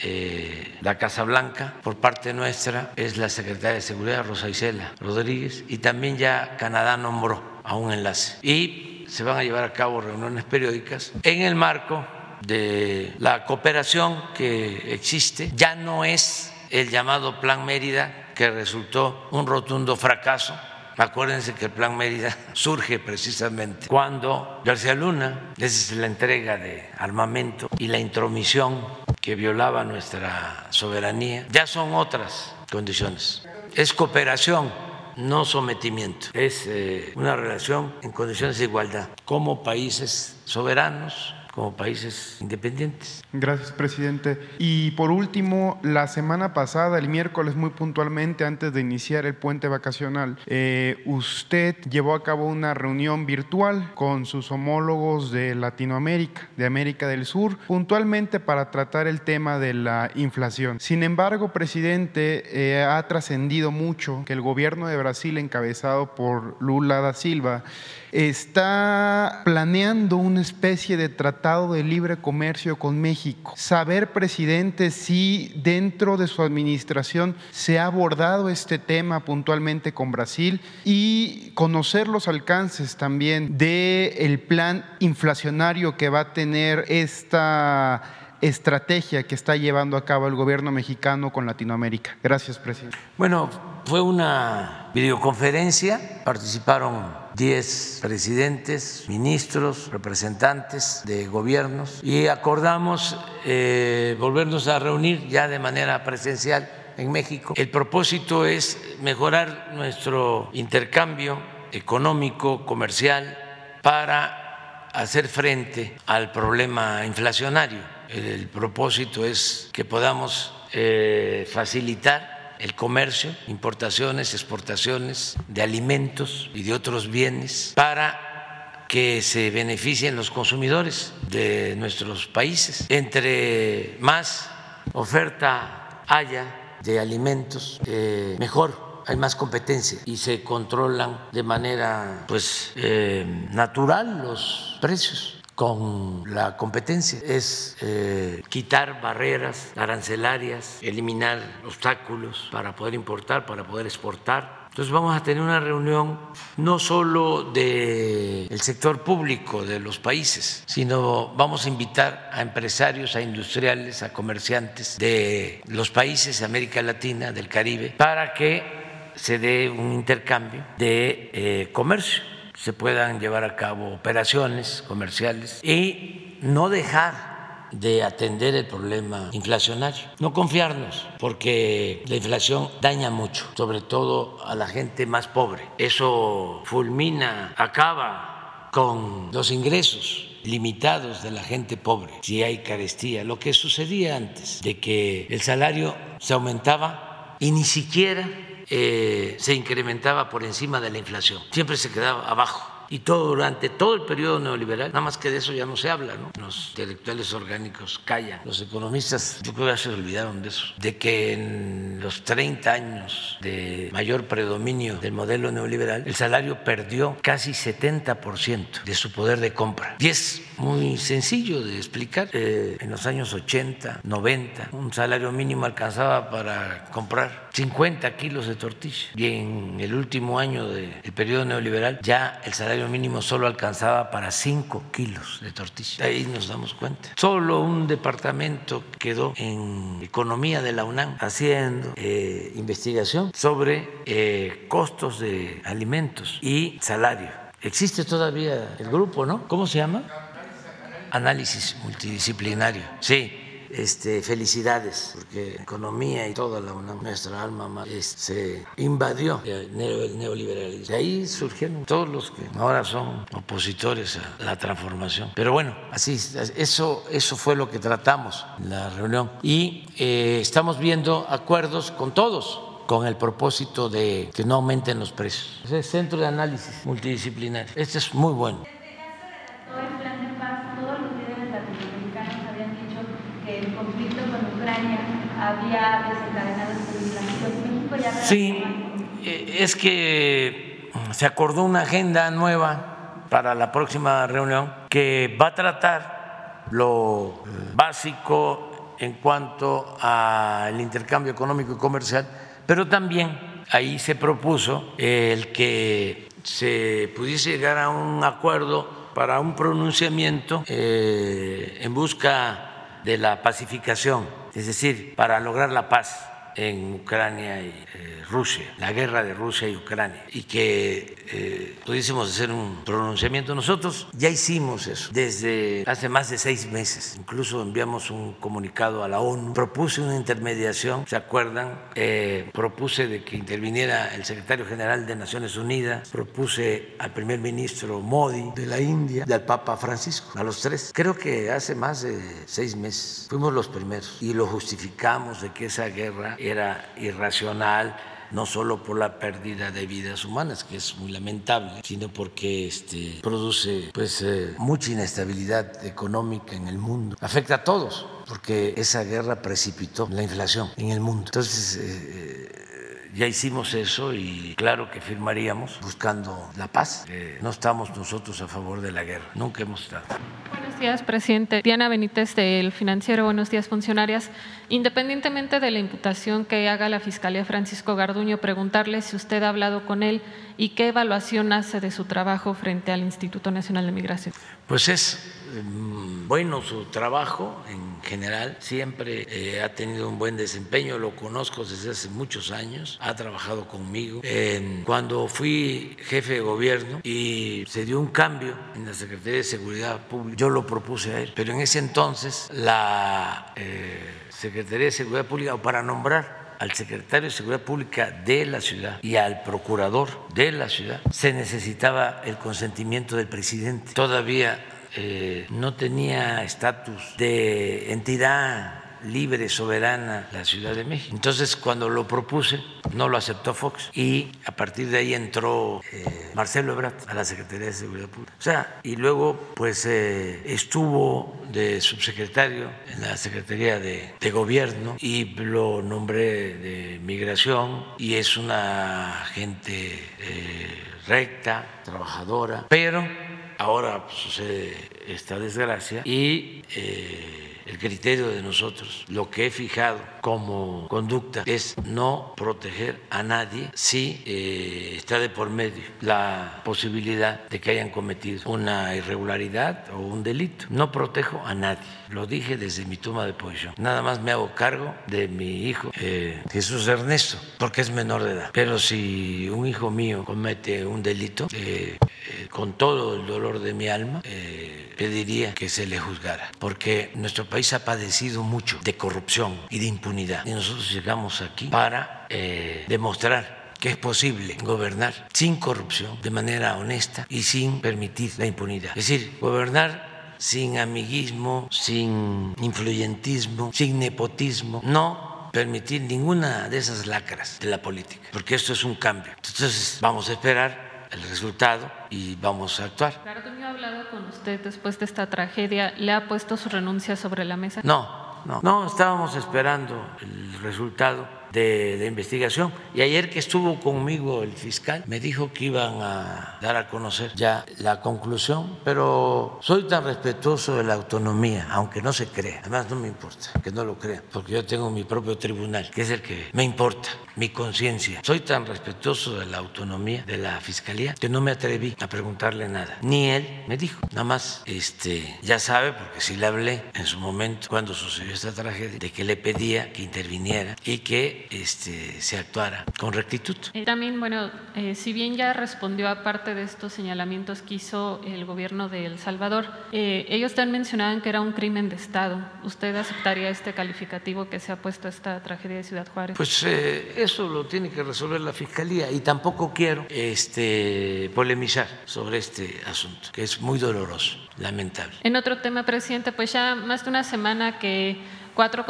[SPEAKER 1] eh, la Casa Blanca, por parte nuestra es la secretaria de Seguridad, Rosa Isela Rodríguez, y también ya Canadá nombró a un enlace. Y se van a llevar a cabo reuniones periódicas en el marco de la cooperación que existe. Ya no es el llamado Plan Mérida, que resultó un rotundo fracaso. Acuérdense que el Plan Mérida *laughs* surge precisamente cuando García Luna, esa es la entrega de armamento y la intromisión que violaba nuestra soberanía, ya son otras condiciones. Es cooperación, no sometimiento. Es eh, una relación en condiciones de igualdad, como países soberanos como países independientes.
[SPEAKER 12] Gracias, presidente. Y por último, la semana pasada, el miércoles muy puntualmente, antes de iniciar el puente vacacional, eh, usted llevó a cabo una reunión virtual con sus homólogos de Latinoamérica, de América del Sur, puntualmente para tratar el tema de la inflación. Sin embargo, presidente, eh, ha trascendido mucho que el gobierno de Brasil, encabezado por Lula da Silva, está planeando una especie de tratado de libre comercio con México. Saber, presidente, si dentro de su administración se ha abordado este tema puntualmente con Brasil y conocer los alcances también del plan inflacionario que va a tener esta estrategia que está llevando a cabo el gobierno mexicano con Latinoamérica. Gracias, presidente.
[SPEAKER 1] Bueno, fue una videoconferencia, participaron 10 presidentes, ministros, representantes de gobiernos y acordamos eh, volvernos a reunir ya de manera presencial en México. El propósito es mejorar nuestro intercambio económico, comercial, para hacer frente al problema inflacionario el propósito es que podamos eh, facilitar el comercio, importaciones, exportaciones de alimentos y de otros bienes para que se beneficien los consumidores de nuestros países. Entre más oferta haya de alimentos, eh, mejor hay más competencia y se controlan de manera pues eh, natural los precios con la competencia, es eh, quitar barreras arancelarias, eliminar obstáculos para poder importar, para poder exportar. Entonces vamos a tener una reunión no solo del sector público de los países, sino vamos a invitar a empresarios, a industriales, a comerciantes de los países de América Latina, del Caribe, para que se dé un intercambio de eh, comercio se puedan llevar a cabo operaciones comerciales y no dejar de atender el problema inflacionario. No confiarnos, porque la inflación daña mucho, sobre todo a la gente más pobre. Eso fulmina, acaba con los ingresos limitados de la gente pobre, si hay carestía, lo que sucedía antes, de que el salario se aumentaba y ni siquiera eh, se incrementaba por encima de la inflación, siempre se quedaba abajo y todo durante todo el periodo neoliberal, nada más que de eso ya no se habla, ¿no? Los intelectuales orgánicos callan, los economistas yo creo que ya se olvidaron de eso, de que en los 30 años de mayor predominio del modelo neoliberal, el salario perdió casi 70% de su poder de compra. Y es muy sencillo de explicar. Eh, en los años 80, 90, un salario mínimo alcanzaba para comprar 50 kilos de tortilla y en el último año del periodo neoliberal ya el salario mínimo solo alcanzaba para 5 kilos de tortilla. Ahí nos damos cuenta. Solo un departamento quedó en economía de la UNAM haciendo eh, investigación sobre eh, costos de alimentos y salario. Existe todavía el grupo, ¿no? ¿Cómo se llama? Análisis multidisciplinario. Sí, este, felicidades, porque economía y toda la nuestra alma se invadió el neoliberalismo. De ahí surgieron todos los que ahora son opositores a la transformación. Pero bueno, así, eso, eso fue lo que tratamos en la reunión. Y eh, estamos viendo acuerdos con todos con el propósito de que no aumenten los precios. Es el centro de análisis multidisciplinario. Este es muy bueno.
[SPEAKER 14] Todo el plan de paz, todos los líderes latinoamericanos habían dicho que el había desencadenado inflación. México ya
[SPEAKER 1] Sí, eh, es que se acordó una agenda nueva para la próxima reunión que va a tratar lo básico en cuanto al intercambio económico y comercial, pero también ahí se propuso el que se pudiese llegar a un acuerdo para un pronunciamiento eh, en busca de la pacificación, es decir, para lograr la paz en Ucrania y eh, Rusia, la guerra de Rusia y Ucrania, y que eh, pudiésemos hacer un pronunciamiento. Nosotros ya hicimos eso desde hace más de seis meses, incluso enviamos un comunicado a la ONU, propuse una intermediación, ¿se acuerdan? Eh, propuse de que interviniera el secretario general de Naciones Unidas, propuse al primer ministro Modi de la India y al Papa Francisco, a los tres. Creo que hace más de seis meses fuimos los primeros y lo justificamos de que esa guerra era irracional, no solo por la pérdida de vidas humanas, que es muy lamentable, sino porque este, produce pues, eh, mucha inestabilidad económica en el mundo. Afecta a todos, porque esa guerra precipitó la inflación en el mundo. Entonces, eh, ya hicimos eso y claro que firmaríamos buscando la paz. Eh, no estamos nosotros a favor de la guerra, nunca hemos estado.
[SPEAKER 15] Buenos días, presidente. Diana Benítez del Financiero. Buenos días, funcionarias. Independientemente de la imputación que haga la Fiscalía Francisco Garduño, preguntarle si usted ha hablado con él y qué evaluación hace de su trabajo frente al Instituto Nacional de Migración.
[SPEAKER 1] Pues es bueno su trabajo en general, siempre eh, ha tenido un buen desempeño, lo conozco desde hace muchos años, ha trabajado conmigo. cuando fui jefe de gobierno y se dio un cambio en la Secretaría de Seguridad Pública, yo lo propuse a él, pero en ese entonces la eh, Secretaría de Seguridad Pública, o para nombrar al secretario de Seguridad Pública de la ciudad y al procurador de la ciudad, se necesitaba el consentimiento del presidente. Todavía eh, no tenía estatus de entidad libre, soberana, la Ciudad de México. Entonces, cuando lo propuse, no lo aceptó Fox y a partir de ahí entró eh, Marcelo Ebrard a la Secretaría de Seguridad Pública. O sea, y luego, pues eh, estuvo de subsecretario en la Secretaría de, de, Gobierno y lo nombré de Migración y es una gente recta, trabajadora, pero ahora sucede esta desgracia y eh, el criterio de nosotros, lo que he fijado como conducta es no proteger a nadie si eh, está de por medio la posibilidad de que hayan cometido una irregularidad o un delito. No protejo a nadie, lo dije desde mi toma de posición. Nada más me hago cargo de mi hijo eh, Jesús Ernesto, porque es menor de edad. Pero si un hijo mío comete un delito, eh, con todo el dolor de mi alma, pediría que se le juzgara, porque nuestro país ha padecido mucho de corrupción y de impunidad. Y nosotros llegamos aquí para eh, demostrar que es posible gobernar sin corrupción, de manera honesta y sin permitir la impunidad. Es decir, gobernar sin amiguismo, sin influyentismo, sin nepotismo, no permitir ninguna de esas lacras de la política, porque esto es un cambio. Entonces vamos a esperar el resultado y vamos a actuar.
[SPEAKER 15] Garduño ha hablado con usted después de esta tragedia. ¿Le ha puesto su renuncia sobre la mesa?
[SPEAKER 1] No, no, no estábamos esperando el resultado de la investigación. Y ayer que estuvo conmigo el fiscal, me dijo que iban a dar a conocer ya la conclusión, pero soy tan respetuoso de la autonomía, aunque no se crea. Además, no me importa que no lo crean, porque yo tengo mi propio tribunal, que es el que me importa, mi conciencia. Soy tan respetuoso de la autonomía de la fiscalía que no me atreví a preguntarle nada. Ni él me dijo. Nada más, este, ya sabe, porque sí le hablé en su momento, cuando sucedió esta tragedia, de que le pedía que interviniera y que este, se actuara con rectitud.
[SPEAKER 15] Eh, también, bueno, eh, si bien ya respondió a parte de estos señalamientos que hizo el gobierno de El Salvador, eh, ellos también mencionaban que era un crimen de Estado. ¿Usted aceptaría este calificativo que se ha puesto a esta tragedia de Ciudad Juárez?
[SPEAKER 1] Pues eso lo tiene que resolver la Fiscalía y tampoco quiero este, polemizar sobre este asunto, que es muy doloroso, lamentable.
[SPEAKER 15] En otro tema, presidente, pues ya más de una semana que cuatro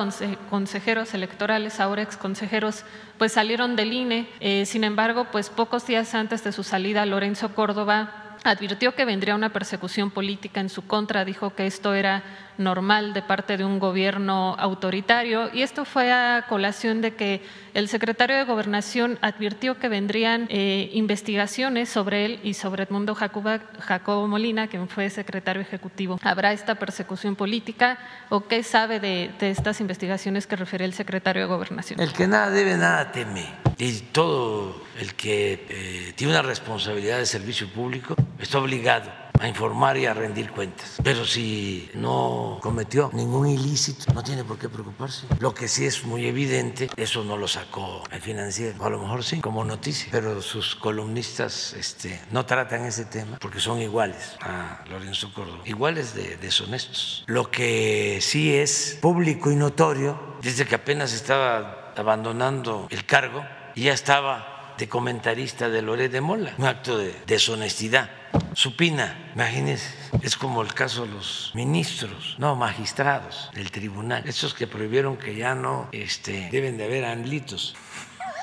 [SPEAKER 15] consejeros electorales, ahora ex consejeros, pues salieron del INE. Eh, sin embargo, pues pocos días antes de su salida, Lorenzo Córdoba advirtió que vendría una persecución política en su contra, dijo que esto era normal de parte de un gobierno autoritario y esto fue a colación de que el secretario de Gobernación advirtió que vendrían eh, investigaciones sobre él y sobre Edmundo Jacobo Molina, quien fue secretario ejecutivo. ¿Habrá esta persecución política o qué sabe de, estas investigaciones que refiere el secretario de Gobernación?
[SPEAKER 1] El que nada debe, nada teme. Y todo el que eh, tiene una responsabilidad de servicio público está obligado a informar y a rendir cuentas. Pero si no cometió ningún ilícito, no tiene por qué preocuparse. Lo que sí es muy evidente, eso no lo sacó el financiero, a lo mejor sí, como noticia, pero sus columnistas este, no tratan ese tema porque son iguales a Lorenzo Córdoba, iguales de deshonestos. Lo que sí es público y notorio, desde que apenas estaba abandonando el cargo, ya estaba de comentarista de Loret de Mola, un acto de deshonestidad supina, imagínense, es como el caso de los ministros, no magistrados del tribunal, esos que prohibieron que ya no este, deben de haber anglitos.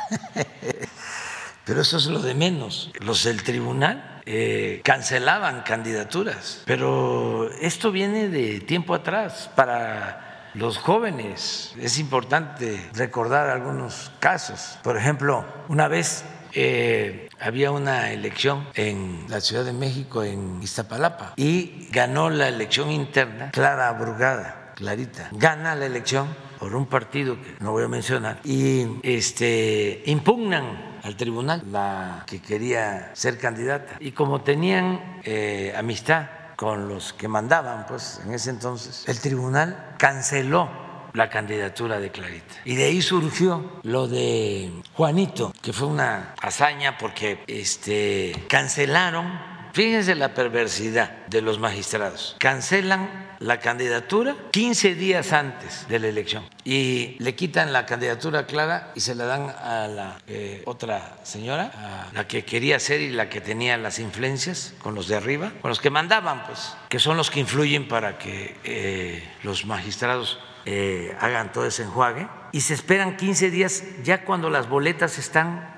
[SPEAKER 1] *laughs* Pero eso es lo de menos. Los del tribunal eh, cancelaban candidaturas. Pero esto viene de tiempo atrás para los jóvenes. Es importante recordar algunos casos. Por ejemplo, una vez eh, había una elección en la Ciudad de México, en Iztapalapa, y ganó la elección interna Clara Brugada, Clarita. Gana la elección por un partido que no voy a mencionar y este, impugnan al tribunal la que quería ser candidata. Y como tenían eh, amistad con los que mandaban, pues en ese entonces, el tribunal canceló la candidatura de Clarita. Y de ahí surgió lo de Juanito, que fue una hazaña porque este, cancelaron Fíjense la perversidad de los magistrados. Cancelan la candidatura 15 días antes de la elección y le quitan la candidatura clara y se la dan a la eh, otra señora, a la que quería ser y la que tenía las influencias con los de arriba, con los que mandaban, pues, que son los que influyen para que eh, los magistrados eh, hagan todo ese enjuague y se esperan 15 días ya cuando las boletas están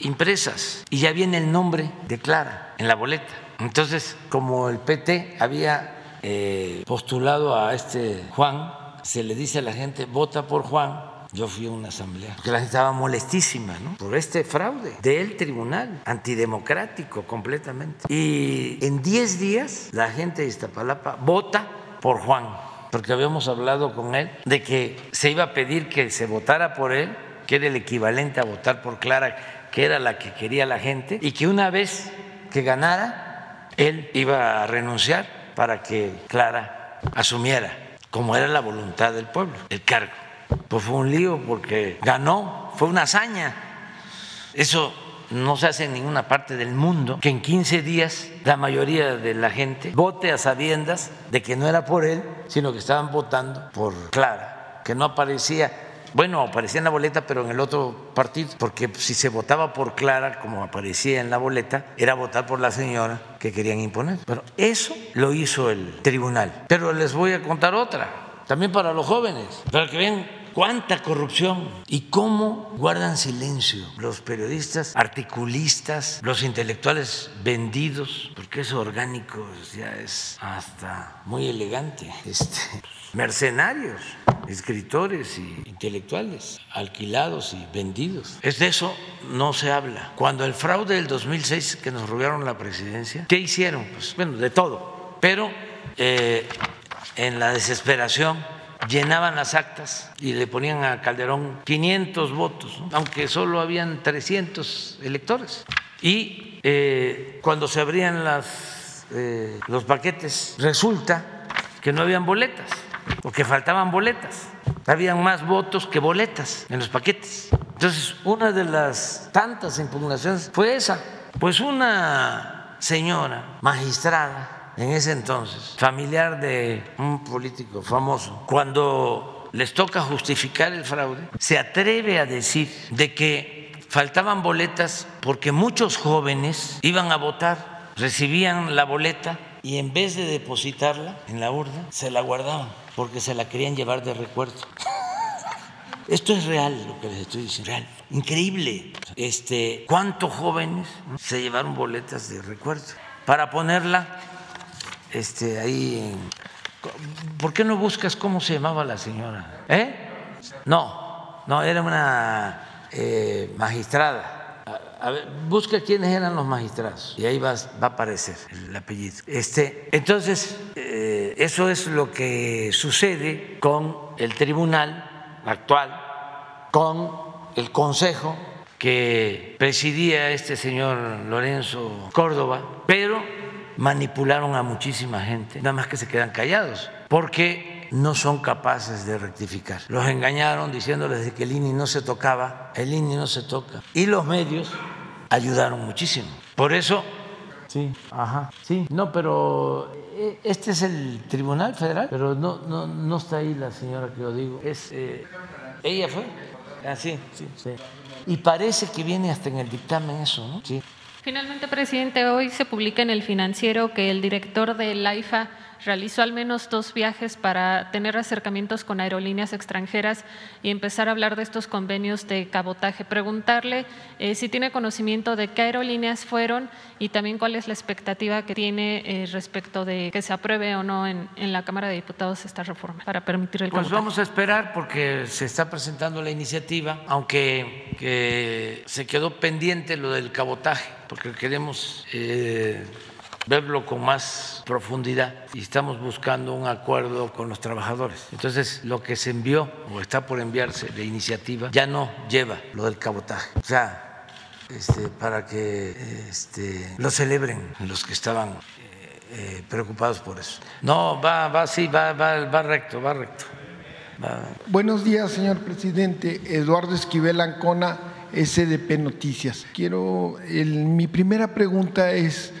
[SPEAKER 1] impresas y ya viene el nombre de Clara en la boleta. Entonces, como el PT había eh, postulado a este Juan, se le dice a la gente, vota por Juan, yo fui a una asamblea, porque la gente estaba molestísima ¿no? por este fraude del tribunal, antidemocrático completamente. Y en 10 días la gente de Iztapalapa vota por Juan porque habíamos hablado con él de que se iba a pedir que se votara por él, que era el equivalente a votar por Clara, que era la que quería la gente, y que una vez que ganara, él iba a renunciar para que Clara asumiera, como era la voluntad del pueblo, el cargo. Pues fue un lío porque ganó, fue una hazaña. Eso no se hace en ninguna parte del mundo que en 15 días la mayoría de la gente vote a sabiendas de que no era por él, sino que estaban votando por Clara, que no aparecía, bueno, aparecía en la boleta, pero en el otro partido, porque si se votaba por Clara, como aparecía en la boleta, era votar por la señora que querían imponer. Pero eso lo hizo el tribunal. Pero les voy a contar otra, también para los jóvenes, para que vean cuánta corrupción y cómo guardan silencio los periodistas, articulistas, los intelectuales vendidos, porque eso orgánico ya es hasta muy elegante, este, mercenarios, escritores y intelectuales, alquilados y vendidos. Es de eso no se habla. Cuando el fraude del 2006 que nos robaron la presidencia, ¿qué hicieron? Pues bueno, de todo, pero eh, en la desesperación llenaban las actas y le ponían a Calderón 500 votos, aunque solo habían 300 electores. Y eh, cuando se abrían las, eh, los paquetes, resulta que no habían boletas, o que faltaban boletas. Habían más votos que boletas en los paquetes. Entonces, una de las tantas impugnaciones fue esa. Pues una señora magistrada en ese entonces, familiar de un político famoso, cuando les toca justificar el fraude, se atreve a decir de que faltaban boletas porque muchos jóvenes iban a votar, recibían la boleta y en vez de depositarla en la urna, se la guardaban porque se la querían llevar de recuerdo. *laughs* Esto es real lo que les estoy diciendo, real. Increíble. Este, ¿Cuántos jóvenes se llevaron boletas de recuerdo para ponerla este, ahí? ¿Por qué no buscas cómo se llamaba la señora? ¿Eh? No, no, era una eh, magistrada. A, ver, busca quiénes eran los magistrados y ahí va, a aparecer el apellido. Este, entonces, eh, eso es lo que sucede con el tribunal actual, con el consejo que presidía este señor Lorenzo Córdoba, pero manipularon a muchísima gente, nada más que se quedan callados, porque no son capaces de rectificar. Los engañaron diciéndoles que el INI no se tocaba, el INI no se toca. Y los medios ayudaron muchísimo. Por eso... Sí, ajá, sí. No, pero eh, este es el Tribunal Federal, pero no, no, no está ahí la señora que lo digo. Es, eh, ¿Ella fue? Ah, sí, sí, sí. Y parece que viene hasta en el dictamen eso, ¿no? Sí.
[SPEAKER 15] Finalmente, presidente, hoy se publica en el financiero que el director de AIFA realizó al menos dos viajes para tener acercamientos con aerolíneas extranjeras y empezar a hablar de estos convenios de cabotaje. Preguntarle eh, si tiene conocimiento de qué aerolíneas fueron y también cuál es la expectativa que tiene eh, respecto de que se apruebe o no en, la Cámara de Diputados esta reforma para permitir el
[SPEAKER 1] pues
[SPEAKER 15] cabotaje.
[SPEAKER 1] Pues vamos a esperar porque se está presentando la iniciativa, aunque se quedó pendiente lo del cabotaje, porque queremos... Eh, verlo con más profundidad y estamos buscando un acuerdo con los trabajadores. Entonces, lo que se envió o está por enviarse de iniciativa ya no lleva lo del cabotaje. O sea, este, para que este, lo celebren los que estaban eh, eh, preocupados por eso. No, va, va, sí, va, va, va recto, va recto.
[SPEAKER 16] Buenos días, señor presidente. Eduardo Esquivel Ancona, SDP Noticias. Quiero, mi primera pregunta es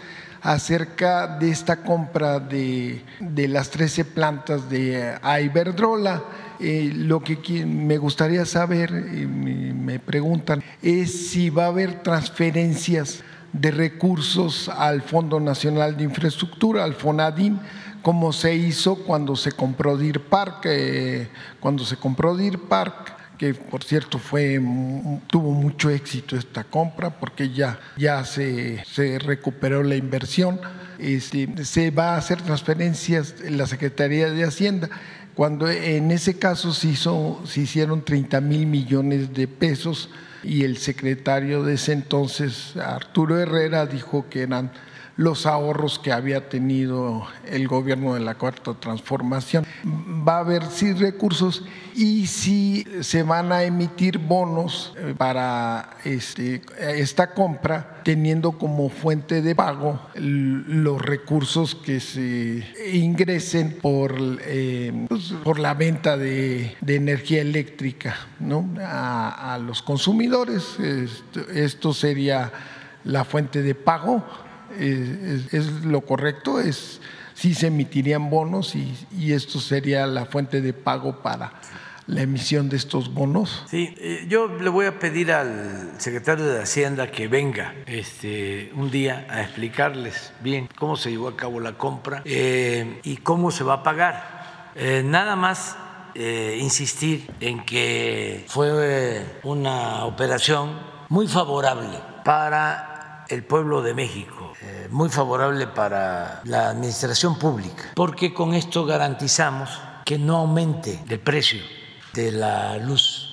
[SPEAKER 16] acerca de esta compra de, las 13 plantas de Iberdrola. Eh, lo que me gustaría saber, me preguntan, es si va a haber transferencias de recursos al Fondo Nacional de Infraestructura, al FONADIN, como se hizo cuando se compró Deer Park, eh, cuando se compró Deer Park que por cierto fue, tuvo mucho éxito esta compra porque ya, ya se, se recuperó la inversión. Este, se va a hacer transferencias en la Secretaría de Hacienda. Cuando en ese caso se, hizo, se hicieron 30 mil millones de pesos y el secretario de ese entonces, Arturo Herrera, dijo que eran los ahorros que había tenido el gobierno de la Cuarta Transformación. Va a haber sí recursos y si se van a emitir bonos eh, para este, esta compra, teniendo como fuente de pago los recursos que se ingresen por, eh, pues, por la venta de, energía eléctrica a, los consumidores. esto sería la fuente de pago es, lo correcto, es si se emitirían bonos y, esto sería la fuente de pago para la emisión de estos bonos.
[SPEAKER 1] Sí, eh, yo le voy a pedir al secretario de Hacienda que venga este, un día a explicarles bien cómo se llevó a cabo la compra eh, y cómo se va a pagar. Eh, nada más insistir en que fue una operación muy favorable para el pueblo de México eh, muy favorable para la administración pública, porque con esto garantizamos que no aumente el precio de la luz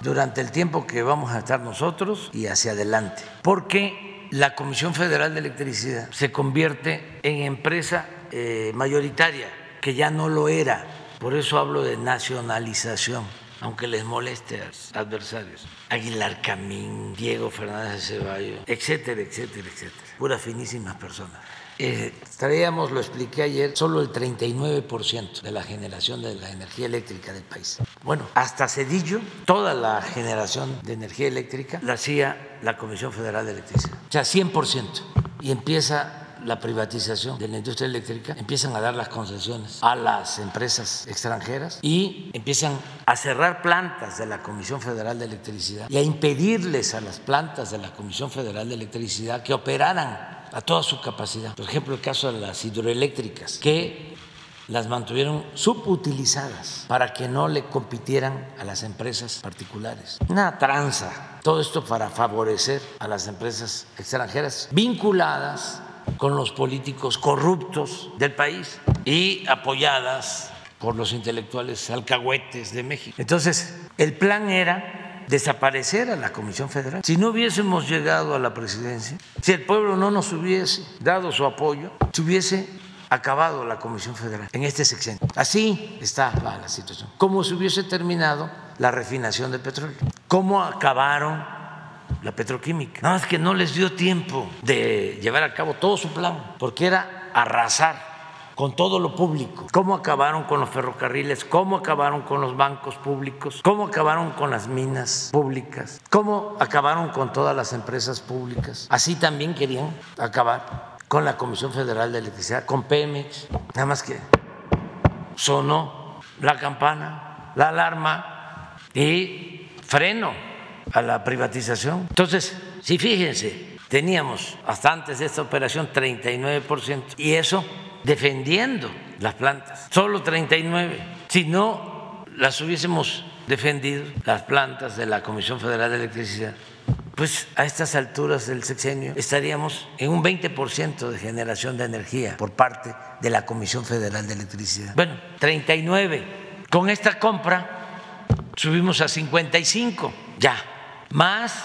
[SPEAKER 1] durante el tiempo que vamos a estar nosotros y hacia adelante, porque la Comisión Federal de Electricidad se convierte en empresa eh, mayoritaria, que ya no lo era, por eso hablo de nacionalización aunque les moleste a los adversarios. Aguilar Camín, Diego Fernández de Ceballos, etcétera, etcétera, etcétera. Puras finísimas personas. Eh, traíamos, lo expliqué ayer, solo el 39% de la generación de la energía eléctrica del país. Bueno, hasta Cedillo, toda la generación de energía eléctrica la hacía la Comisión Federal de Electricidad, o sea, 100%. Y empieza la privatización de la industria eléctrica, empiezan a dar las concesiones a las empresas extranjeras y empiezan a cerrar plantas de la Comisión Federal de Electricidad y a impedirles a las plantas de la Comisión Federal de Electricidad que operaran a toda su capacidad. Por ejemplo, el caso de las hidroeléctricas, que las mantuvieron subutilizadas para que no le compitieran a las empresas particulares. Una tranza. Todo esto para favorecer a las empresas extranjeras vinculadas con los políticos corruptos del país y apoyadas por los intelectuales alcahuetes de México. Entonces, el plan era desaparecer a la Comisión Federal. Si no hubiésemos llegado a la presidencia, si el pueblo no nos hubiese dado su apoyo, se hubiese acabado la Comisión Federal en este sexenio. Así está la situación. ¿Cómo se hubiese terminado la refinación de petróleo? ¿Cómo acabaron la petroquímica? Nada más que no les dio tiempo de llevar a cabo todo su plan, porque era arrasar con todo lo público. ¿Cómo acabaron con los ferrocarriles? ¿Cómo acabaron con los bancos públicos? ¿Cómo acabaron con las minas públicas? ¿Cómo acabaron con todas las empresas públicas? Así también querían acabar con la Comisión Federal de Electricidad, con Pemex, nada más que sonó la campana, la alarma y freno a la privatización. Entonces, si fíjense, teníamos hasta antes de esta operación 39% y eso defendiendo las plantas, solo 39. Si no las hubiésemos defendido, las plantas de la Comisión Federal de Electricidad, pues a estas alturas del sexenio estaríamos en un 20% de generación de energía por parte de la Comisión Federal de Electricidad. Bueno, 39. Con esta compra subimos a 55 ya, más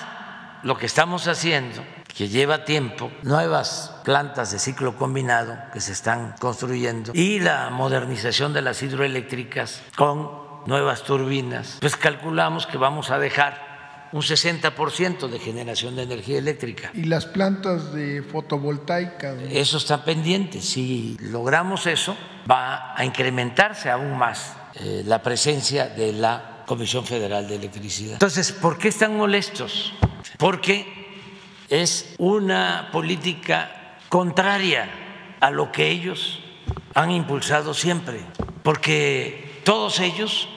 [SPEAKER 1] lo que estamos haciendo que lleva tiempo, nuevas plantas de ciclo combinado que se están construyendo y la modernización de las hidroeléctricas con nuevas turbinas, pues calculamos que vamos a dejar un 60% de generación de energía eléctrica.
[SPEAKER 16] ¿Y las plantas de fotovoltaica?
[SPEAKER 1] Eso está pendiente. Si logramos eso, va a incrementarse aún más eh, la presencia de la Comisión Federal de Electricidad. Entonces, ¿por qué están molestos? Porque es una política contraria a lo que ellos han impulsado siempre, porque todos ellos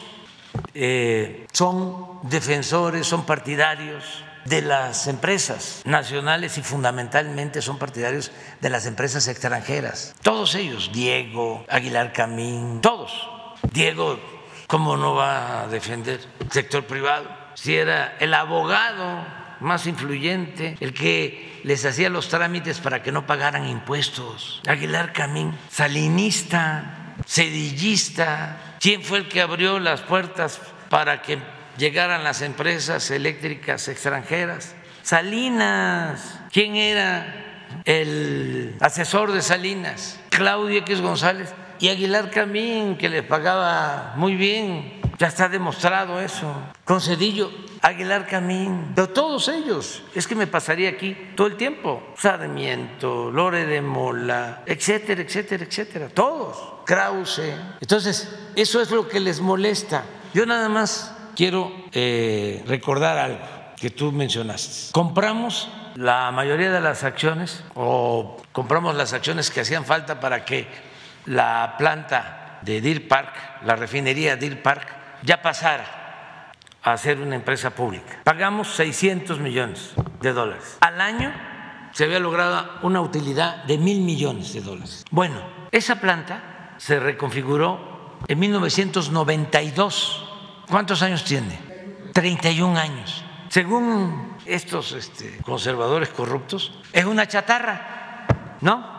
[SPEAKER 1] eh, son defensores, son partidarios de las empresas nacionales y fundamentalmente son partidarios de las empresas extranjeras. Todos ellos, Diego, Aguilar Camín, todos. Diego, ¿cómo no va a defender el sector privado? Si era el abogado más influyente, el que les hacía los trámites para que no pagaran impuestos. Aguilar Camín, salinista, sedillista, ¿Quién fue el que abrió las puertas para que llegaran las empresas eléctricas extranjeras? Salinas. ¿Quién era el asesor de Salinas? Claudio X González y Aguilar Camín, que le pagaba muy bien. Ya está demostrado eso. Concedillo, Aguilar Camín, de todos ellos. Es que me pasaría aquí todo el tiempo. Sarmiento, Lore de Mola, etcétera, etcétera, etcétera. Todos. Krause. Entonces, eso es lo que les molesta. Yo nada más quiero eh, recordar algo que tú mencionaste. Compramos la mayoría de las acciones o compramos las acciones que hacían falta para que la planta de Deer Park, la refinería Deer Park, ya pasara a ser una empresa pública. Pagamos 600 millones de dólares. Al año se había logrado una utilidad de mil millones de dólares. Bueno, esa planta se reconfiguró en 1992. ¿Cuántos años tiene? 31 años. Según estos este, conservadores corruptos, es una chatarra, ¿no?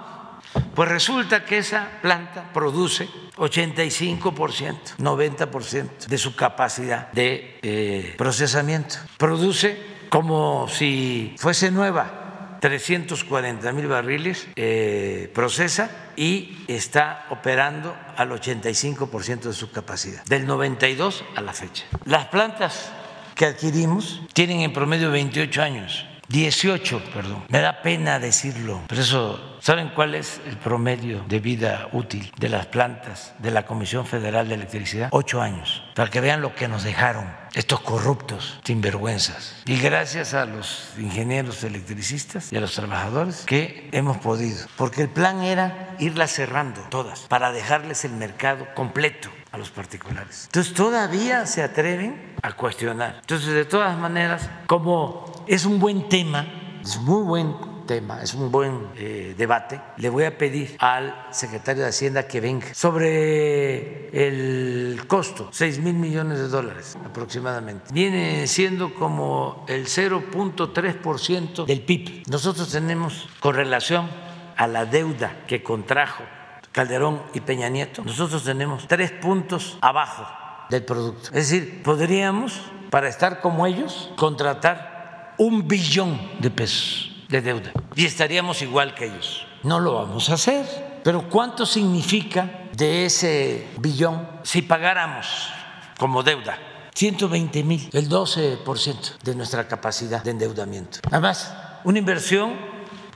[SPEAKER 1] Pues resulta que esa planta produce 85%, 90% de su capacidad de eh, procesamiento. Produce como si fuese nueva 340 mil barriles, eh, procesa y está operando al 85% de su capacidad, del 92 a la fecha. Las plantas que adquirimos tienen en promedio 28 años 18, perdón. Me da pena decirlo, pero eso, ¿saben cuál es el promedio de vida útil de las plantas de la Comisión Federal de Electricidad? Ocho años, para que vean lo que nos dejaron estos corruptos, sinvergüenzas. Y gracias a los ingenieros electricistas y a los trabajadores que hemos podido, porque el plan era irlas cerrando todas para dejarles el mercado completo a los particulares. Entonces todavía se atreven a cuestionar. Entonces, de todas maneras, como es un buen tema, es muy buen tema, es un buen eh, debate, le voy a pedir al secretario de Hacienda que venga sobre el costo, 6 mil millones de dólares aproximadamente. Viene siendo como el 0.3% del PIB. Nosotros tenemos con relación a la deuda que contrajo Calderón y Peña Nieto, nosotros tenemos tres puntos abajo del producto. Es decir, podríamos, para estar como ellos, contratar un billón de pesos de deuda y estaríamos igual que ellos. No lo vamos a hacer, pero ¿cuánto significa de ese billón si pagáramos como deuda? 120 mil, el 12% de nuestra capacidad de endeudamiento. Además, una inversión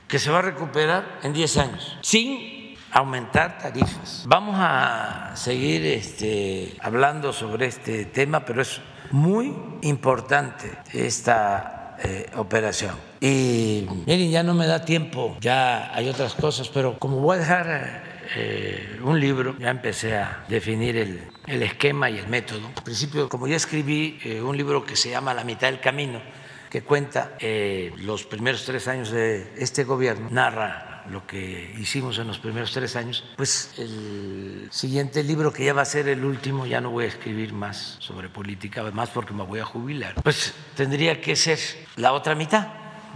[SPEAKER 1] que se va a recuperar en 10 años, sin aumentar tarifas. Vamos a seguir este, hablando sobre este tema, pero es muy importante esta eh, operación. Y miren, ya no me da tiempo, ya hay otras cosas, pero como voy a dejar eh, un libro, ya empecé a definir el, el, esquema y el método. Al principio, como ya escribí eh, un libro que se llama La mitad del camino, que cuenta los primeros tres años de este gobierno, narra lo que hicimos en los primeros tres años, pues el siguiente libro, que ya va a ser el último, ya no voy a escribir más sobre política, además porque me voy a jubilar, pues tendría que ser la otra mitad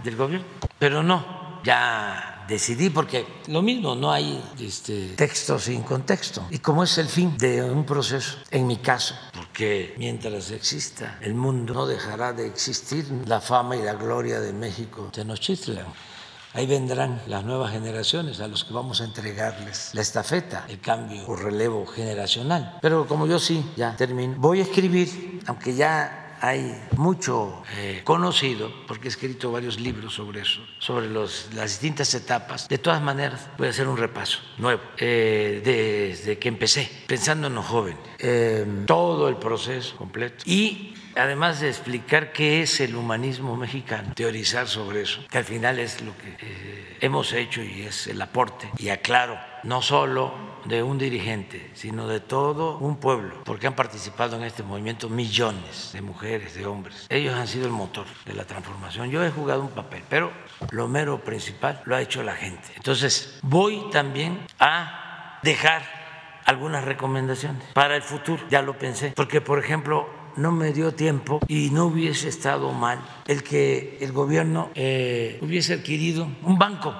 [SPEAKER 1] del gobierno, pero no, ya decidí porque lo mismo, no hay este, texto sin contexto. Y como es el fin de un proceso, en mi caso, porque mientras exista el mundo no dejará de existir la fama y la gloria de México Tenochtitlan. Ahí vendrán las nuevas generaciones a los que vamos a entregarles la estafeta, el cambio o relevo generacional. Pero como yo sí, ya termino, voy a escribir, aunque ya hay mucho eh, conocido, porque he escrito varios libros sobre eso, sobre las distintas etapas. De todas maneras, voy a hacer un repaso nuevo, eh, desde que empecé, pensando en los jóvenes, eh, todo el proceso completo. Y además de explicar qué es el humanismo mexicano, teorizar sobre eso, que al final es lo que eh, hemos hecho y es el aporte. Y aclaro, no solo de un dirigente, sino de todo un pueblo, porque han participado en este movimiento millones de mujeres, de hombres. Ellos han sido el motor de la transformación. Yo he jugado un papel, pero lo mero principal lo ha hecho la gente. Entonces, voy también a dejar algunas recomendaciones para el futuro, ya lo pensé, porque por ejemplo, no me dio tiempo y no hubiese estado mal el que el gobierno eh, hubiese adquirido un banco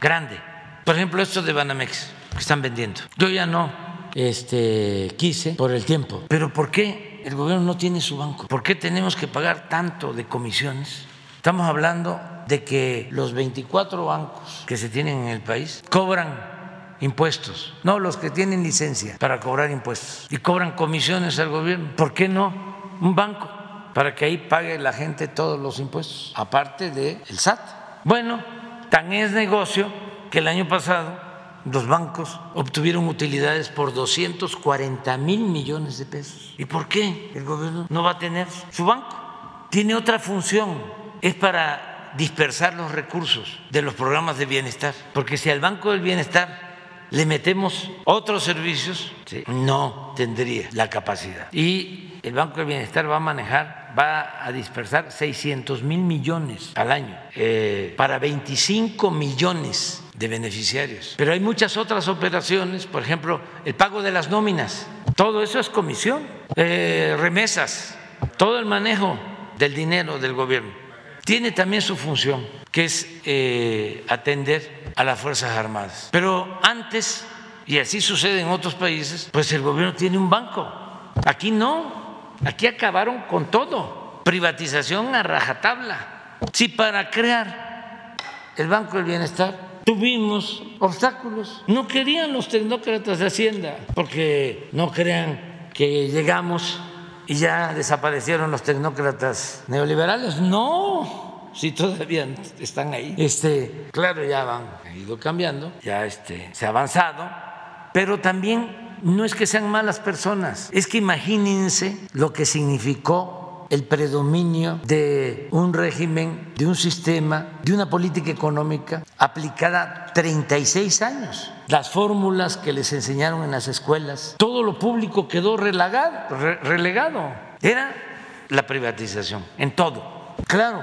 [SPEAKER 1] grande. Por ejemplo, esto de Banamex que están vendiendo. Yo ya no este, quise por el tiempo. Pero ¿por qué el gobierno no tiene su banco? ¿Por qué tenemos que pagar tanto de comisiones? Estamos hablando de que los 24 bancos que se tienen en el país cobran impuestos, no los que tienen licencia para cobrar impuestos y cobran comisiones al gobierno. ¿Por qué no un banco para que ahí pague la gente todos los impuestos, aparte del SAT? Bueno, tan es negocio que el año pasado los bancos obtuvieron utilidades por 240 mil millones de pesos. ¿Y por qué el gobierno no va a tener su banco? Tiene otra función, es para dispersar los recursos de los programas de bienestar, porque si al Banco del Bienestar le metemos otros servicios, no tendría la capacidad. Y el Banco del Bienestar va a manejar, va a dispersar 600 mil millones al año eh, para 25 millones de beneficiarios. Pero hay muchas otras operaciones, por ejemplo, el pago de las nóminas, todo eso es comisión, eh, remesas, todo el manejo del dinero del gobierno. Tiene también su función, que es eh, atender a las Fuerzas Armadas. Pero antes, y así sucede en otros países, pues el gobierno tiene un banco. Aquí no, aquí acabaron con todo. Privatización a rajatabla. Si para crear el Banco del Bienestar tuvimos obstáculos, no querían los tecnócratas de Hacienda, porque no crean que llegamos y ya desaparecieron los tecnócratas neoliberales. No, si todavía están ahí. Este, claro, ya van, han ido cambiando, ya este, se ha avanzado, pero también no es que sean malas personas, es que imagínense lo que significó el predominio de un régimen, de un sistema, de una política económica aplicada 36 años. Las fórmulas que les enseñaron en las escuelas, todo lo público quedó relegado. Era la privatización, en todo. Claro,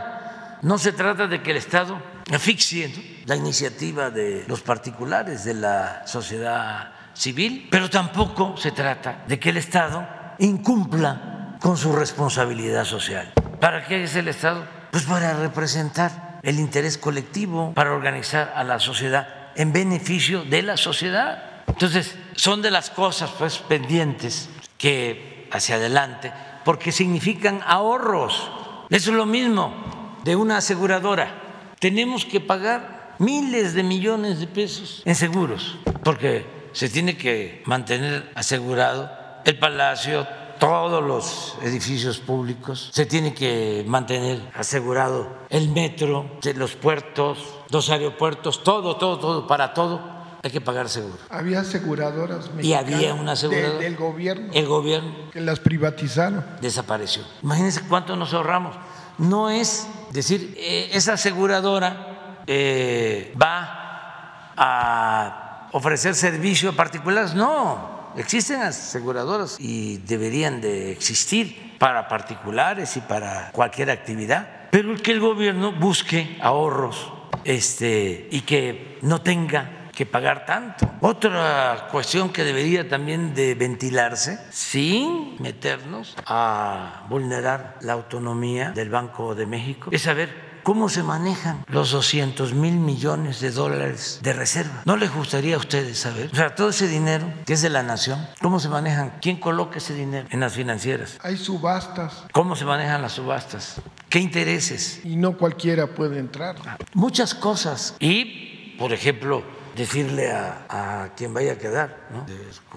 [SPEAKER 1] no se trata de que el Estado asfixie la iniciativa de los particulares, de la sociedad civil, pero tampoco se trata de que el Estado incumpla con su responsabilidad social. ¿Para qué es el Estado? Pues para representar el interés colectivo, para organizar a la sociedad en beneficio de la sociedad. Entonces, son de las cosas pues pendientes que hacia adelante porque significan ahorros. Eso es lo mismo de una aseguradora. Tenemos que pagar miles de millones de pesos en seguros, porque se tiene que mantener asegurado el palacio, todos los edificios públicos, se tiene que mantener asegurado el metro, los puertos, los aeropuertos, todo, todo, todo, para todo hay que pagar seguro.
[SPEAKER 16] Había aseguradoras
[SPEAKER 1] mexicanas y había una aseguradora
[SPEAKER 16] del gobierno.
[SPEAKER 1] El gobierno
[SPEAKER 16] que las privatizaron.
[SPEAKER 1] Desapareció. Imagínense cuánto nos ahorramos. No es decir eh, esa aseguradora eh, va a ofrecer servicio a particulares. No, existen aseguradoras y deberían de existir para particulares y para cualquier actividad. Pero que el gobierno busque ahorros este, y que no tenga que pagar tanto. Otra cuestión que debería también de ventilarse sin meternos a vulnerar la autonomía del Banco de México es saber cómo se manejan los 200 mil millones de dólares de reserva. ¿No les gustaría a ustedes saber? O sea, todo ese dinero que es de la nación, ¿cómo se manejan? ¿Quién coloca ese dinero en las financieras?
[SPEAKER 16] Hay subastas.
[SPEAKER 1] ¿Cómo se manejan las subastas? ¿Qué intereses?
[SPEAKER 16] Y no cualquiera puede entrar.
[SPEAKER 1] Muchas cosas. Y, por ejemplo, decirle a, quien vaya a quedar, ¿no?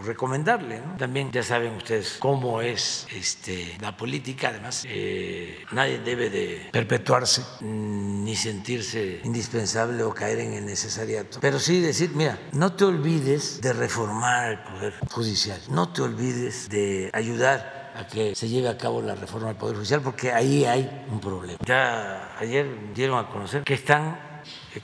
[SPEAKER 1] recomendarle. ¿no? También ya saben ustedes cómo es este, la política, además eh, nadie debe de perpetuarse ni sentirse indispensable o caer en el necesariato. Pero sí decir, mira, no te olvides de reformar el Poder Judicial, no te olvides de ayudar a que se lleve a cabo la reforma del Poder Judicial, porque ahí hay un problema. Ya ayer dieron a conocer que están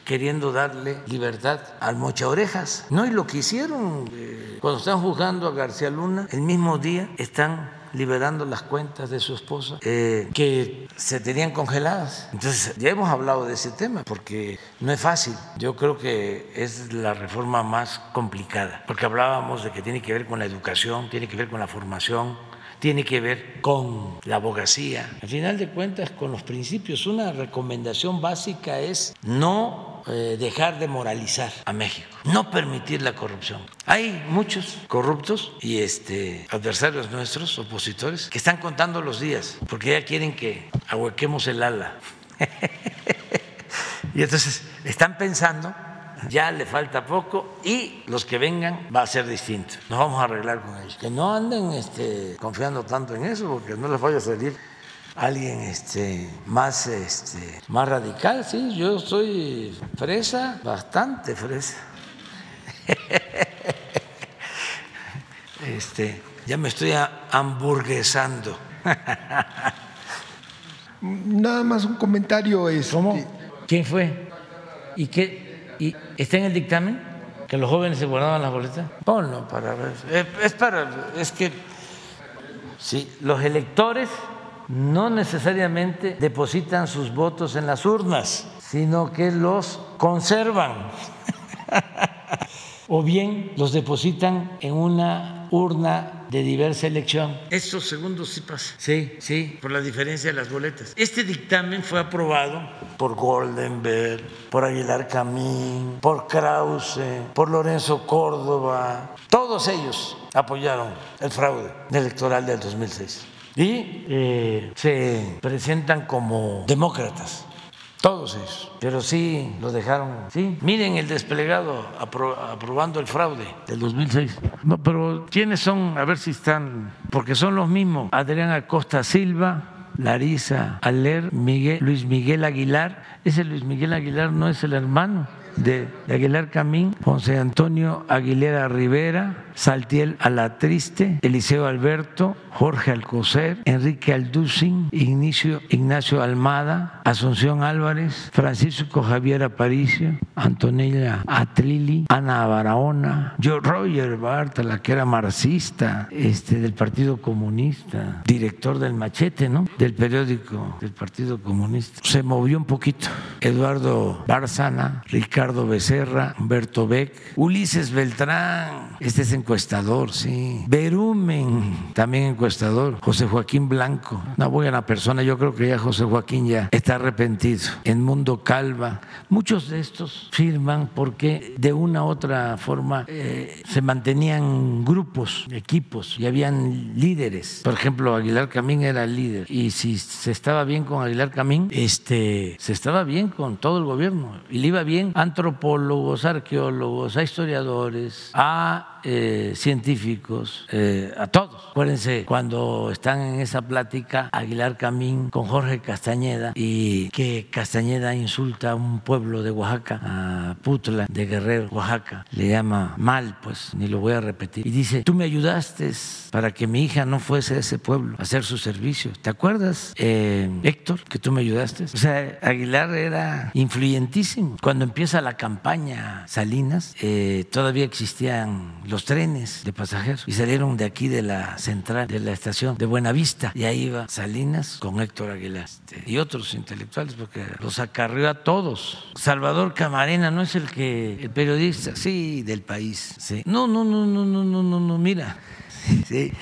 [SPEAKER 1] queriendo darle libertad al mocha orejas. No, y lo que hicieron eh, cuando están juzgando a García Luna, el mismo día están liberando las cuentas de su esposa eh, que se tenían congeladas. Entonces, ya hemos hablado de ese tema porque no es fácil. Yo creo que es la reforma más complicada, porque hablábamos de que tiene que ver con la educación, tiene que ver con la formación, tiene que ver con la abogacía. Al final de cuentas, con los principios, una recomendación básica es no eh, dejar de moralizar a México, no permitir la corrupción. Hay muchos corruptos y este, adversarios nuestros, opositores, que están contando los días porque ya quieren que ahuequemos el ala. *laughs* y entonces están pensando ya le falta poco y los que vengan va a ser distinto. Nos vamos a arreglar con ellos. Que no anden este, confiando tanto en eso porque no les vaya a salir alguien este, más, este, más radical. Sí, yo soy fresa, bastante fresa. *laughs* Este, ya me estoy hamburguesando. *laughs*
[SPEAKER 16] Nada más un comentario. Este...
[SPEAKER 1] ¿Cómo? ¿Quién fue? ¿Y qué? ¿Y está en el dictamen que los jóvenes se guardaban las boletas? Ponlo para ver. Es, para, es que sí, los electores no necesariamente depositan sus votos en las urnas, sino que los conservan. *laughs* o bien los depositan en una urna de diversa elección. Estos segundos sí pasa. Sí, sí, por la diferencia de las boletas. Este dictamen fue aprobado por Goldenberg, por Aguilar Camín, por Krause, por Lorenzo Córdoba. Todos ellos apoyaron el fraude electoral del 2006 y eh, se presentan como demócratas. Todos ellos. Pero sí lo dejaron. Sí. Miren el desplegado aprobando el fraude del 2006. No, pero ¿quiénes son? A ver si están. Porque son los mismos. Adrián Acosta Silva, Larisa Aler, Miguel, Luis Miguel Aguilar. Ese Luis Miguel Aguilar no es el hermano de, Aguilar Camín, José Antonio Aguilera Rivera, Saltiel Alatriste, Eliseo Alberto, Jorge Alcocer, Enrique Alducin, Ignacio, Ignacio Almada, Asunción Álvarez, Francisco Javier Aparicio, Antonella Atlili, Ana Barahona, yo Roger Bartala, que era marxista, este, del Partido Comunista, director del Machete, ¿no? Del periódico del Partido Comunista. Se movió un poquito. Eduardo Barzana, Ricardo Becerra, Humberto Beck, Ulises Beltrán, este es encuestador, sí. Berumen, también encuestador. José Joaquín Blanco, una buena persona. Yo creo que ya José Joaquín ya está arrepentido. En Mundo Calva, muchos de estos firman porque de una u otra forma eh, se mantenían grupos, equipos y habían líderes. Por ejemplo, Aguilar Camín era líder y si se estaba bien con Aguilar Camín, este, se estaba bien con todo el gobierno y le iba bien a antropólogos, arqueólogos, a historiadores, a eh, científicos, eh, a todos. Acuérdense cuando están en esa plática Aguilar Camín con Jorge Castañeda y que Castañeda insulta a un pueblo de Oaxaca, a Putla de Guerrero, Oaxaca, le llama mal, pues ni lo voy a repetir. Y dice, tú me ayudaste para que mi hija no fuese a ese pueblo a hacer su servicio. ¿Te acuerdas, eh, Héctor, que tú me ayudaste? O sea, Aguilar era influyentísimo. Cuando empieza la campaña Salinas, todavía existían los trenes de pasajeros y salieron de aquí de la central, de la estación de Buenavista. Y ahí iba Salinas con Héctor Aguilar este, y otros intelectuales, porque los acarrió a todos. Salvador Camarena no es el que, el periodista, sí, del país. Sí. No, no, no, no, no, no, no, no, mira. *laughs* Sí.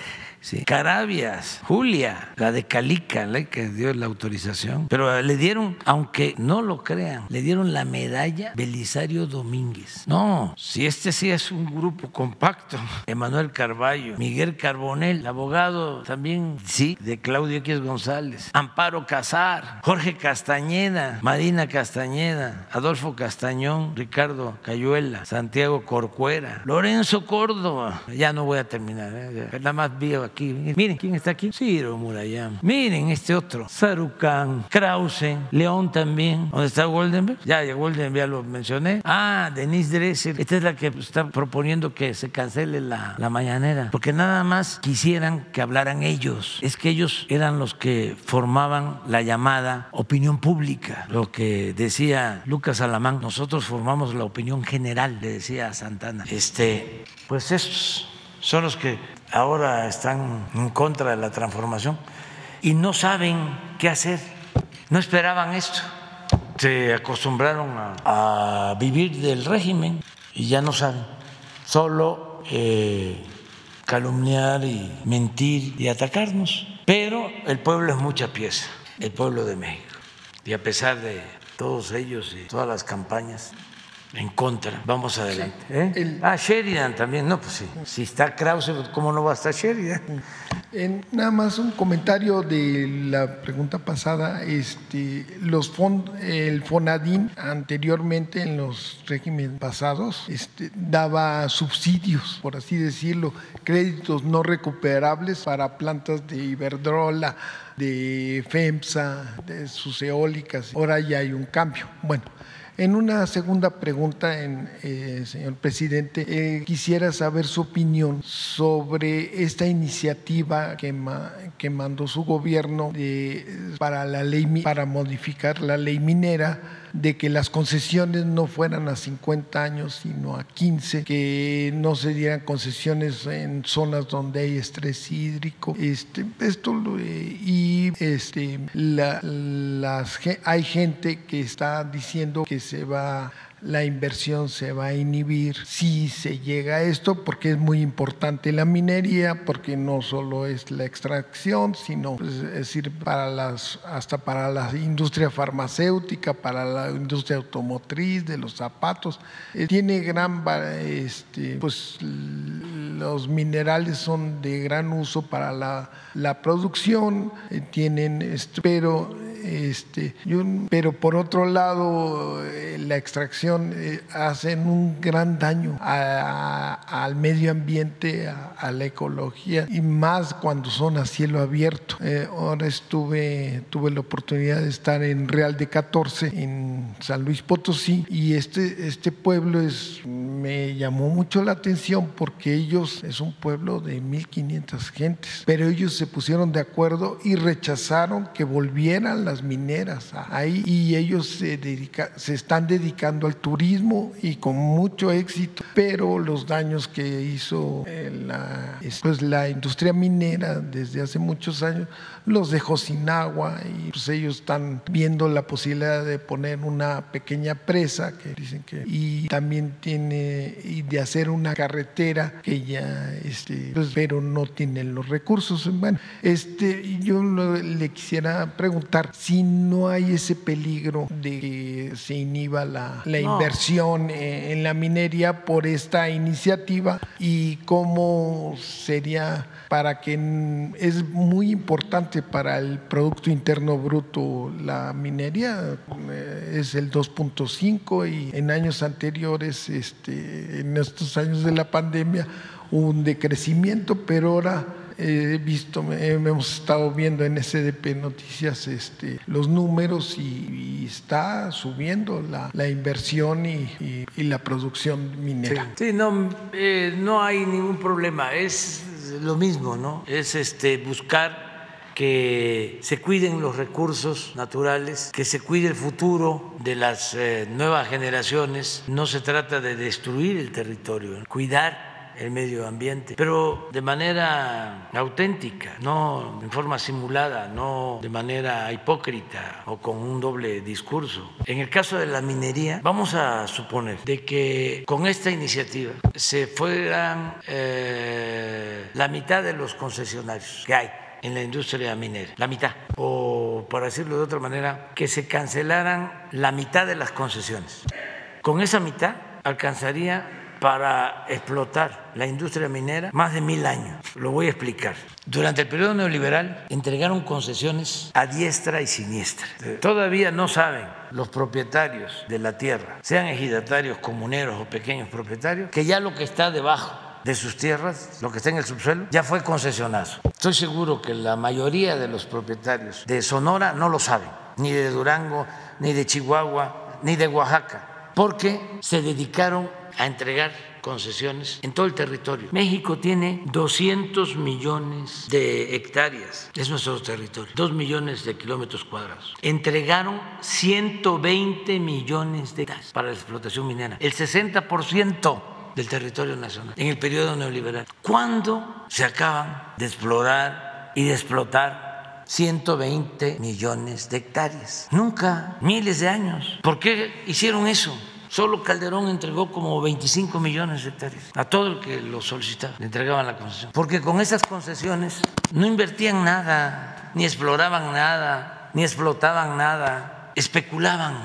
[SPEAKER 1] Carabias, Julia, la de Calica, la que dio la autorización. Pero le dieron, aunque no lo crean, le dieron la medalla Belisario Domínguez. No, si este sí es un grupo compacto. *laughs* Emanuel Carballo, Miguel Carbonel, abogado también, sí, de Claudio X González, Amparo Casar, Jorge Castañeda, Marina Castañeda, Adolfo Castañón, Ricardo Cayuela, Santiago Corcuera, Lorenzo Córdoba. Ya no voy a terminar, ¿eh? nada más vi Miren quién está aquí. Ciro Murayama. Miren este otro. Sarucán, Krause, León también. ¿Dónde está Goldenberg? Ya, ya Goldenberg ya lo mencioné. Ah, Denise Dresser. Esta es la que está proponiendo que se cancele la, la mañanera. Porque nada más quisieran que hablaran ellos. Es que ellos eran los que formaban la llamada opinión pública. Lo que decía Lucas Alamán, nosotros formamos la opinión general, le decía Santana. Este, pues estos son los que ahora están en contra de la transformación y no saben qué hacer. No esperaban esto. Se acostumbraron a, vivir del régimen y ya no saben. Solo eh, calumniar y mentir y atacarnos. Pero el pueblo es mucha pieza, el pueblo de México. Y a pesar de todos ellos y todas las campañas, en contra. Vamos adelante. ¿eh? Ah, Sheridan también. No, pues sí. Si está Krause, ¿cómo no va a estar Sheridan?
[SPEAKER 16] En, nada más un comentario de la pregunta pasada. Este, los fond, el Fonadín anteriormente en los regímenes pasados este, daba subsidios, por así decirlo, créditos no recuperables para plantas de Iberdrola, de FEMSA, de sus eólicas. Ahora ya hay un cambio. Bueno. En una segunda pregunta, en, eh, señor presidente, eh, quisiera saber su opinión sobre esta iniciativa que, que mandó su gobierno para la ley para modificar la ley minera de que las concesiones no fueran a 50 años, sino a 15, que no se dieran concesiones en zonas donde hay estrés hídrico. Este, esto y este, la, las, hay gente que está diciendo que se va la inversión se va a inhibir si se llega a esto, porque es muy importante la minería, porque no solo es la extracción, sino pues, es decir, para las, hasta para la industria farmacéutica, para la industria automotriz, de los zapatos. Eh, tiene gran, este, pues los minerales son de gran uso para la, producción, eh, tienen, pero Este, pero por otro lado, eh, la extracción eh, hace un gran daño al medio ambiente, a, la ecología y más cuando son a cielo abierto. Eh, ahora estuve, tuve la oportunidad de estar en Real de 14, en San Luis Potosí, y este, este pueblo es, me llamó mucho la atención porque ellos es un pueblo de 1500 gentes, pero ellos se pusieron de acuerdo y rechazaron que volvieran las mineras ahí y ellos se, dedica, se están dedicando al turismo y con mucho éxito, pero los daños que hizo eh, la, pues, la industria minera desde hace muchos años los dejó sin agua y pues ellos están viendo la posibilidad de poner una pequeña presa que dicen que y también tiene y de hacer una carretera que ya este pues, pero no tienen los recursos. Bueno este yo le quisiera preguntar si no hay ese peligro de que se inhiba la, la inversión en la minería por esta iniciativa y cómo sería para que es muy importante para el Producto Interno Bruto la minería, eh, es el 2.5 y en años anteriores, este, en estos años de la pandemia, un decrecimiento, pero ahora he visto, hemos estado viendo en SDP Noticias este, los números y, está subiendo la, inversión y, la producción minera.
[SPEAKER 1] Sí, no, eh, no hay ningún problema, es lo mismo, ¿no? Es este, buscar que se cuiden los recursos naturales, que se cuide el futuro de las eh, nuevas generaciones. No se trata de destruir el territorio, cuidar el medio ambiente, pero de manera auténtica, no en forma simulada, no de manera hipócrita o con un doble discurso. En el caso de la minería, vamos a suponer de que con esta iniciativa se fueran eh, la mitad de los concesionarios que hay en la industria minera, la mitad, o para decirlo de otra manera, que se cancelaran la mitad de las concesiones. Con esa mitad alcanzaría para explotar la industria minera más de mil años. Lo voy a explicar. Durante el periodo neoliberal entregaron concesiones a diestra y siniestra. Todavía no saben los propietarios de la tierra, sean ejidatarios, comuneros o pequeños propietarios, que ya lo que está debajo de sus tierras, lo que está en el subsuelo, ya fue concesionado. Estoy seguro que la mayoría de los propietarios de Sonora no lo saben, ni de Durango, ni de Chihuahua, ni de Oaxaca, porque se dedicaron a entregar concesiones en todo el territorio. México tiene 200 millones de hectáreas, es nuestro territorio, 2 millones de kilómetros cuadrados. Entregaron 120 millones de hectáreas para la explotación minera, el 60% del territorio nacional en el periodo neoliberal. ¿Cuándo se acaban de explorar y de explotar 120 millones de hectáreas? Nunca, miles de años. ¿Por qué hicieron eso? Solo Calderón entregó como 25 millones de hectáreas a todo el que lo solicitaba, le entregaban la concesión. Porque con esas concesiones no invertían nada, ni exploraban nada, ni explotaban nada, especulaban.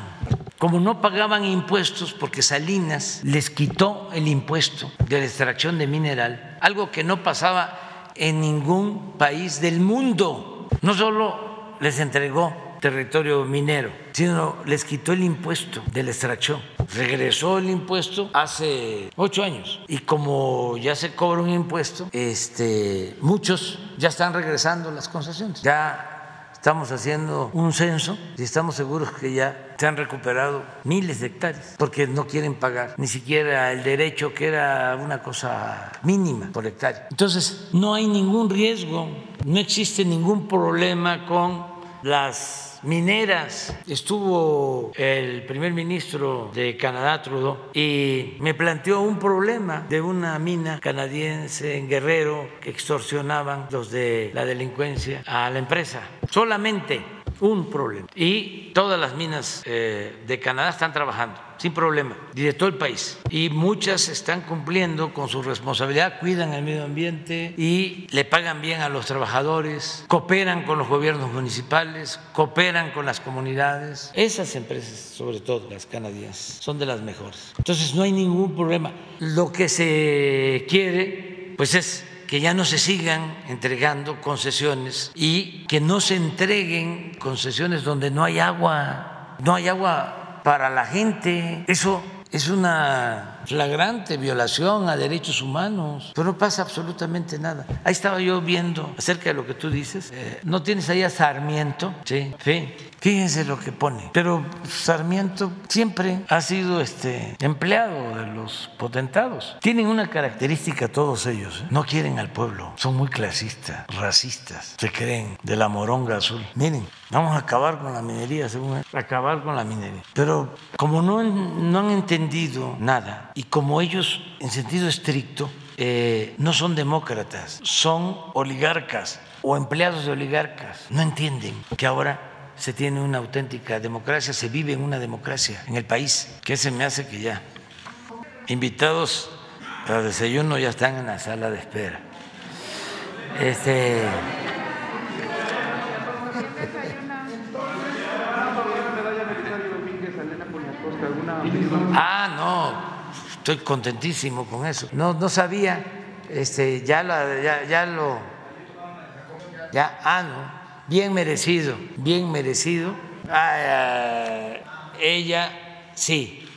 [SPEAKER 1] Como no pagaban impuestos porque Salinas les quitó el impuesto de la extracción de mineral, algo que no pasaba en ningún país del mundo. No solo les entregó territorio minero, sino les quitó el impuesto de la extracción. Regresó el impuesto hace ocho años y como ya se cobra un impuesto, este, muchos ya están regresando las concesiones. Ya estamos haciendo un censo y estamos seguros que ya se han recuperado miles de hectáreas porque no quieren pagar ni siquiera el derecho que era una cosa mínima por hectárea. Entonces, no hay ningún riesgo, no existe ningún problema con las mineras. Estuvo el primer ministro de Canadá, Trudeau, y me planteó un problema de una mina canadiense en Guerrero que extorsionaban los de la delincuencia a la empresa. Solamente un problema. Y todas las minas eh, de Canadá están trabajando sin problema, y de todo el país. Y muchas están cumpliendo con su responsabilidad, cuidan el medio ambiente y le pagan bien a los trabajadores, cooperan con los gobiernos municipales, cooperan con las comunidades. Esas empresas, sobre todo las canadienses, son de las mejores. Entonces no hay ningún problema. Lo que se quiere, pues es que ya no se sigan entregando concesiones y que no se entreguen concesiones donde no hay agua, no hay agua para la gente. Eso es una flagrante violación a derechos humanos, pero no pasa absolutamente nada. Ahí estaba yo viendo acerca de lo que tú dices. Eh, ¿No tienes ahí a Sarmiento? Sí, sí. Fíjense lo que pone. Pero Sarmiento siempre ha sido este empleado de los potentados. Tienen una característica todos ellos. ¿eh? No quieren al pueblo. Son muy clasistas, racistas. Se creen de la moronga azul. Miren, vamos a acabar con la minería, según él. Acabar con la minería. Pero como no, no han entendido nada y como ellos, en sentido estricto, eh, no son demócratas, son oligarcas o empleados de oligarcas. No entienden que ahora se tiene una auténtica democracia, se vive en una democracia en el país, que se me hace que ya invitados para desayuno ya están en la sala de espera. Este Ah, no, estoy contentísimo con eso. No, no sabía, este, ya, la, ya, ya lo, ya, ah, no bien merecido, bien merecido. Ah, ella sí.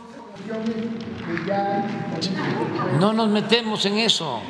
[SPEAKER 1] No nos metemos en eso.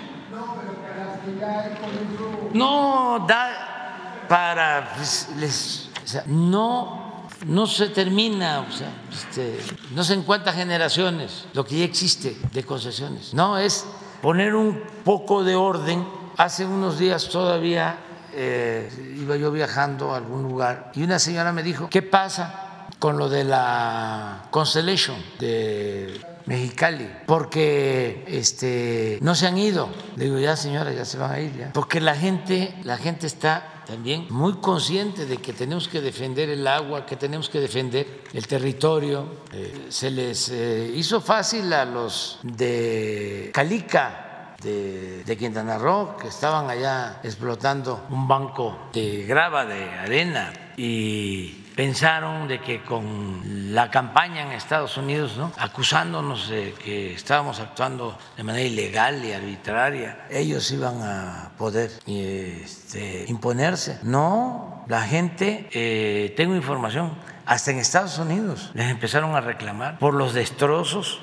[SPEAKER 1] No da para pues, les, no no se termina, o sea, este, no sé en cuántas generaciones lo que ya existe de concesiones. No es poner un poco de orden. Hace unos días todavía eh, iba yo viajando a algún lugar y una señora me dijo, ¿qué pasa con lo de la Constellation de Mexicali? Porque este, no se han ido. Le digo, ya señora, ya se van a ir. Porque la gente, la gente está también muy consciente de que tenemos que defender el agua, que tenemos que defender el territorio. Eh, se les eh, hizo fácil a los de Calica de, Quintana Roo que estaban allá explotando un banco de grava, de arena, y pensaron de que con la campaña en Estados Unidos, ¿no? acusándonos de que estábamos actuando de manera ilegal y arbitraria, ellos iban a poder este, imponerse. No, la gente, eh, tengo información, hasta en Estados Unidos les empezaron a reclamar por los destrozos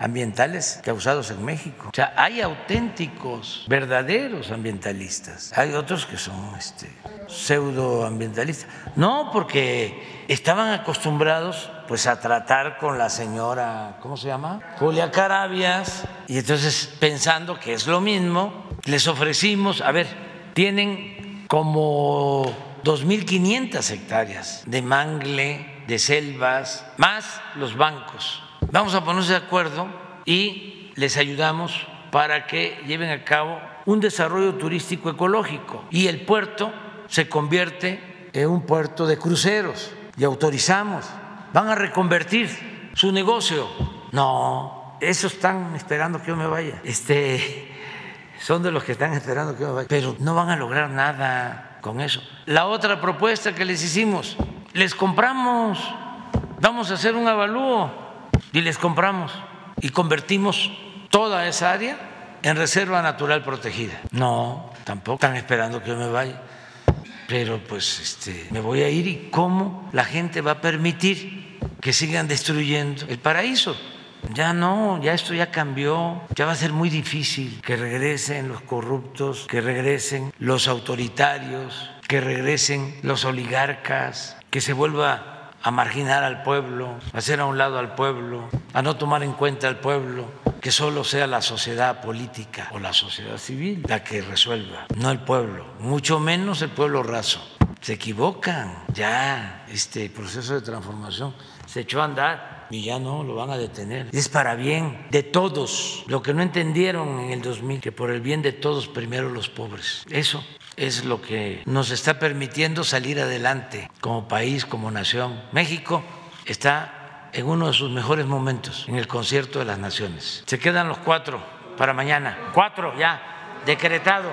[SPEAKER 1] ambientales causados en México. O sea, hay auténticos, verdaderos ambientalistas. Hay otros que son este, pseudoambientalistas. No, porque estaban acostumbrados pues a tratar con la señora, ¿cómo se llama? Julia Carabias, y entonces pensando que es lo mismo, les ofrecimos, a ver, tienen como 2.500 hectáreas de mangle, de selvas, más los bancos. Vamos a ponernos de acuerdo y les ayudamos para que lleven a cabo un desarrollo turístico ecológico y el puerto se convierte en un puerto de cruceros y autorizamos. Van a reconvertir su negocio. No, eso están esperando que yo me vaya. Este, son de los que están esperando que yo me vaya. Pero no van a lograr nada con eso. La otra propuesta que les hicimos, les compramos, vamos a hacer un avalúo y les compramos y convertimos toda esa área en reserva natural protegida. No, tampoco están esperando que yo me vaya. Pero pues este, me voy a ir y cómo la gente va a permitir que sigan destruyendo el paraíso. Ya no, ya esto ya cambió, ya va a ser muy difícil que regresen los corruptos, que regresen los autoritarios, que regresen los oligarcas, que se vuelva a marginar al pueblo, a hacer a un lado al pueblo, a no tomar en cuenta al pueblo, que solo sea la sociedad política o la sociedad civil la que resuelva, no el pueblo, mucho menos el pueblo raso. Se equivocan, ya este proceso de transformación se echó a andar y ya no lo van a detener. Es para bien de todos. Lo que no entendieron en el 2000, que por el bien de todos primero los pobres. Eso es lo que nos está permitiendo salir adelante como país, como nación. México está en uno de sus mejores momentos en el concierto de las naciones. Se quedan los cuatro para mañana. Cuatro ya, decretado.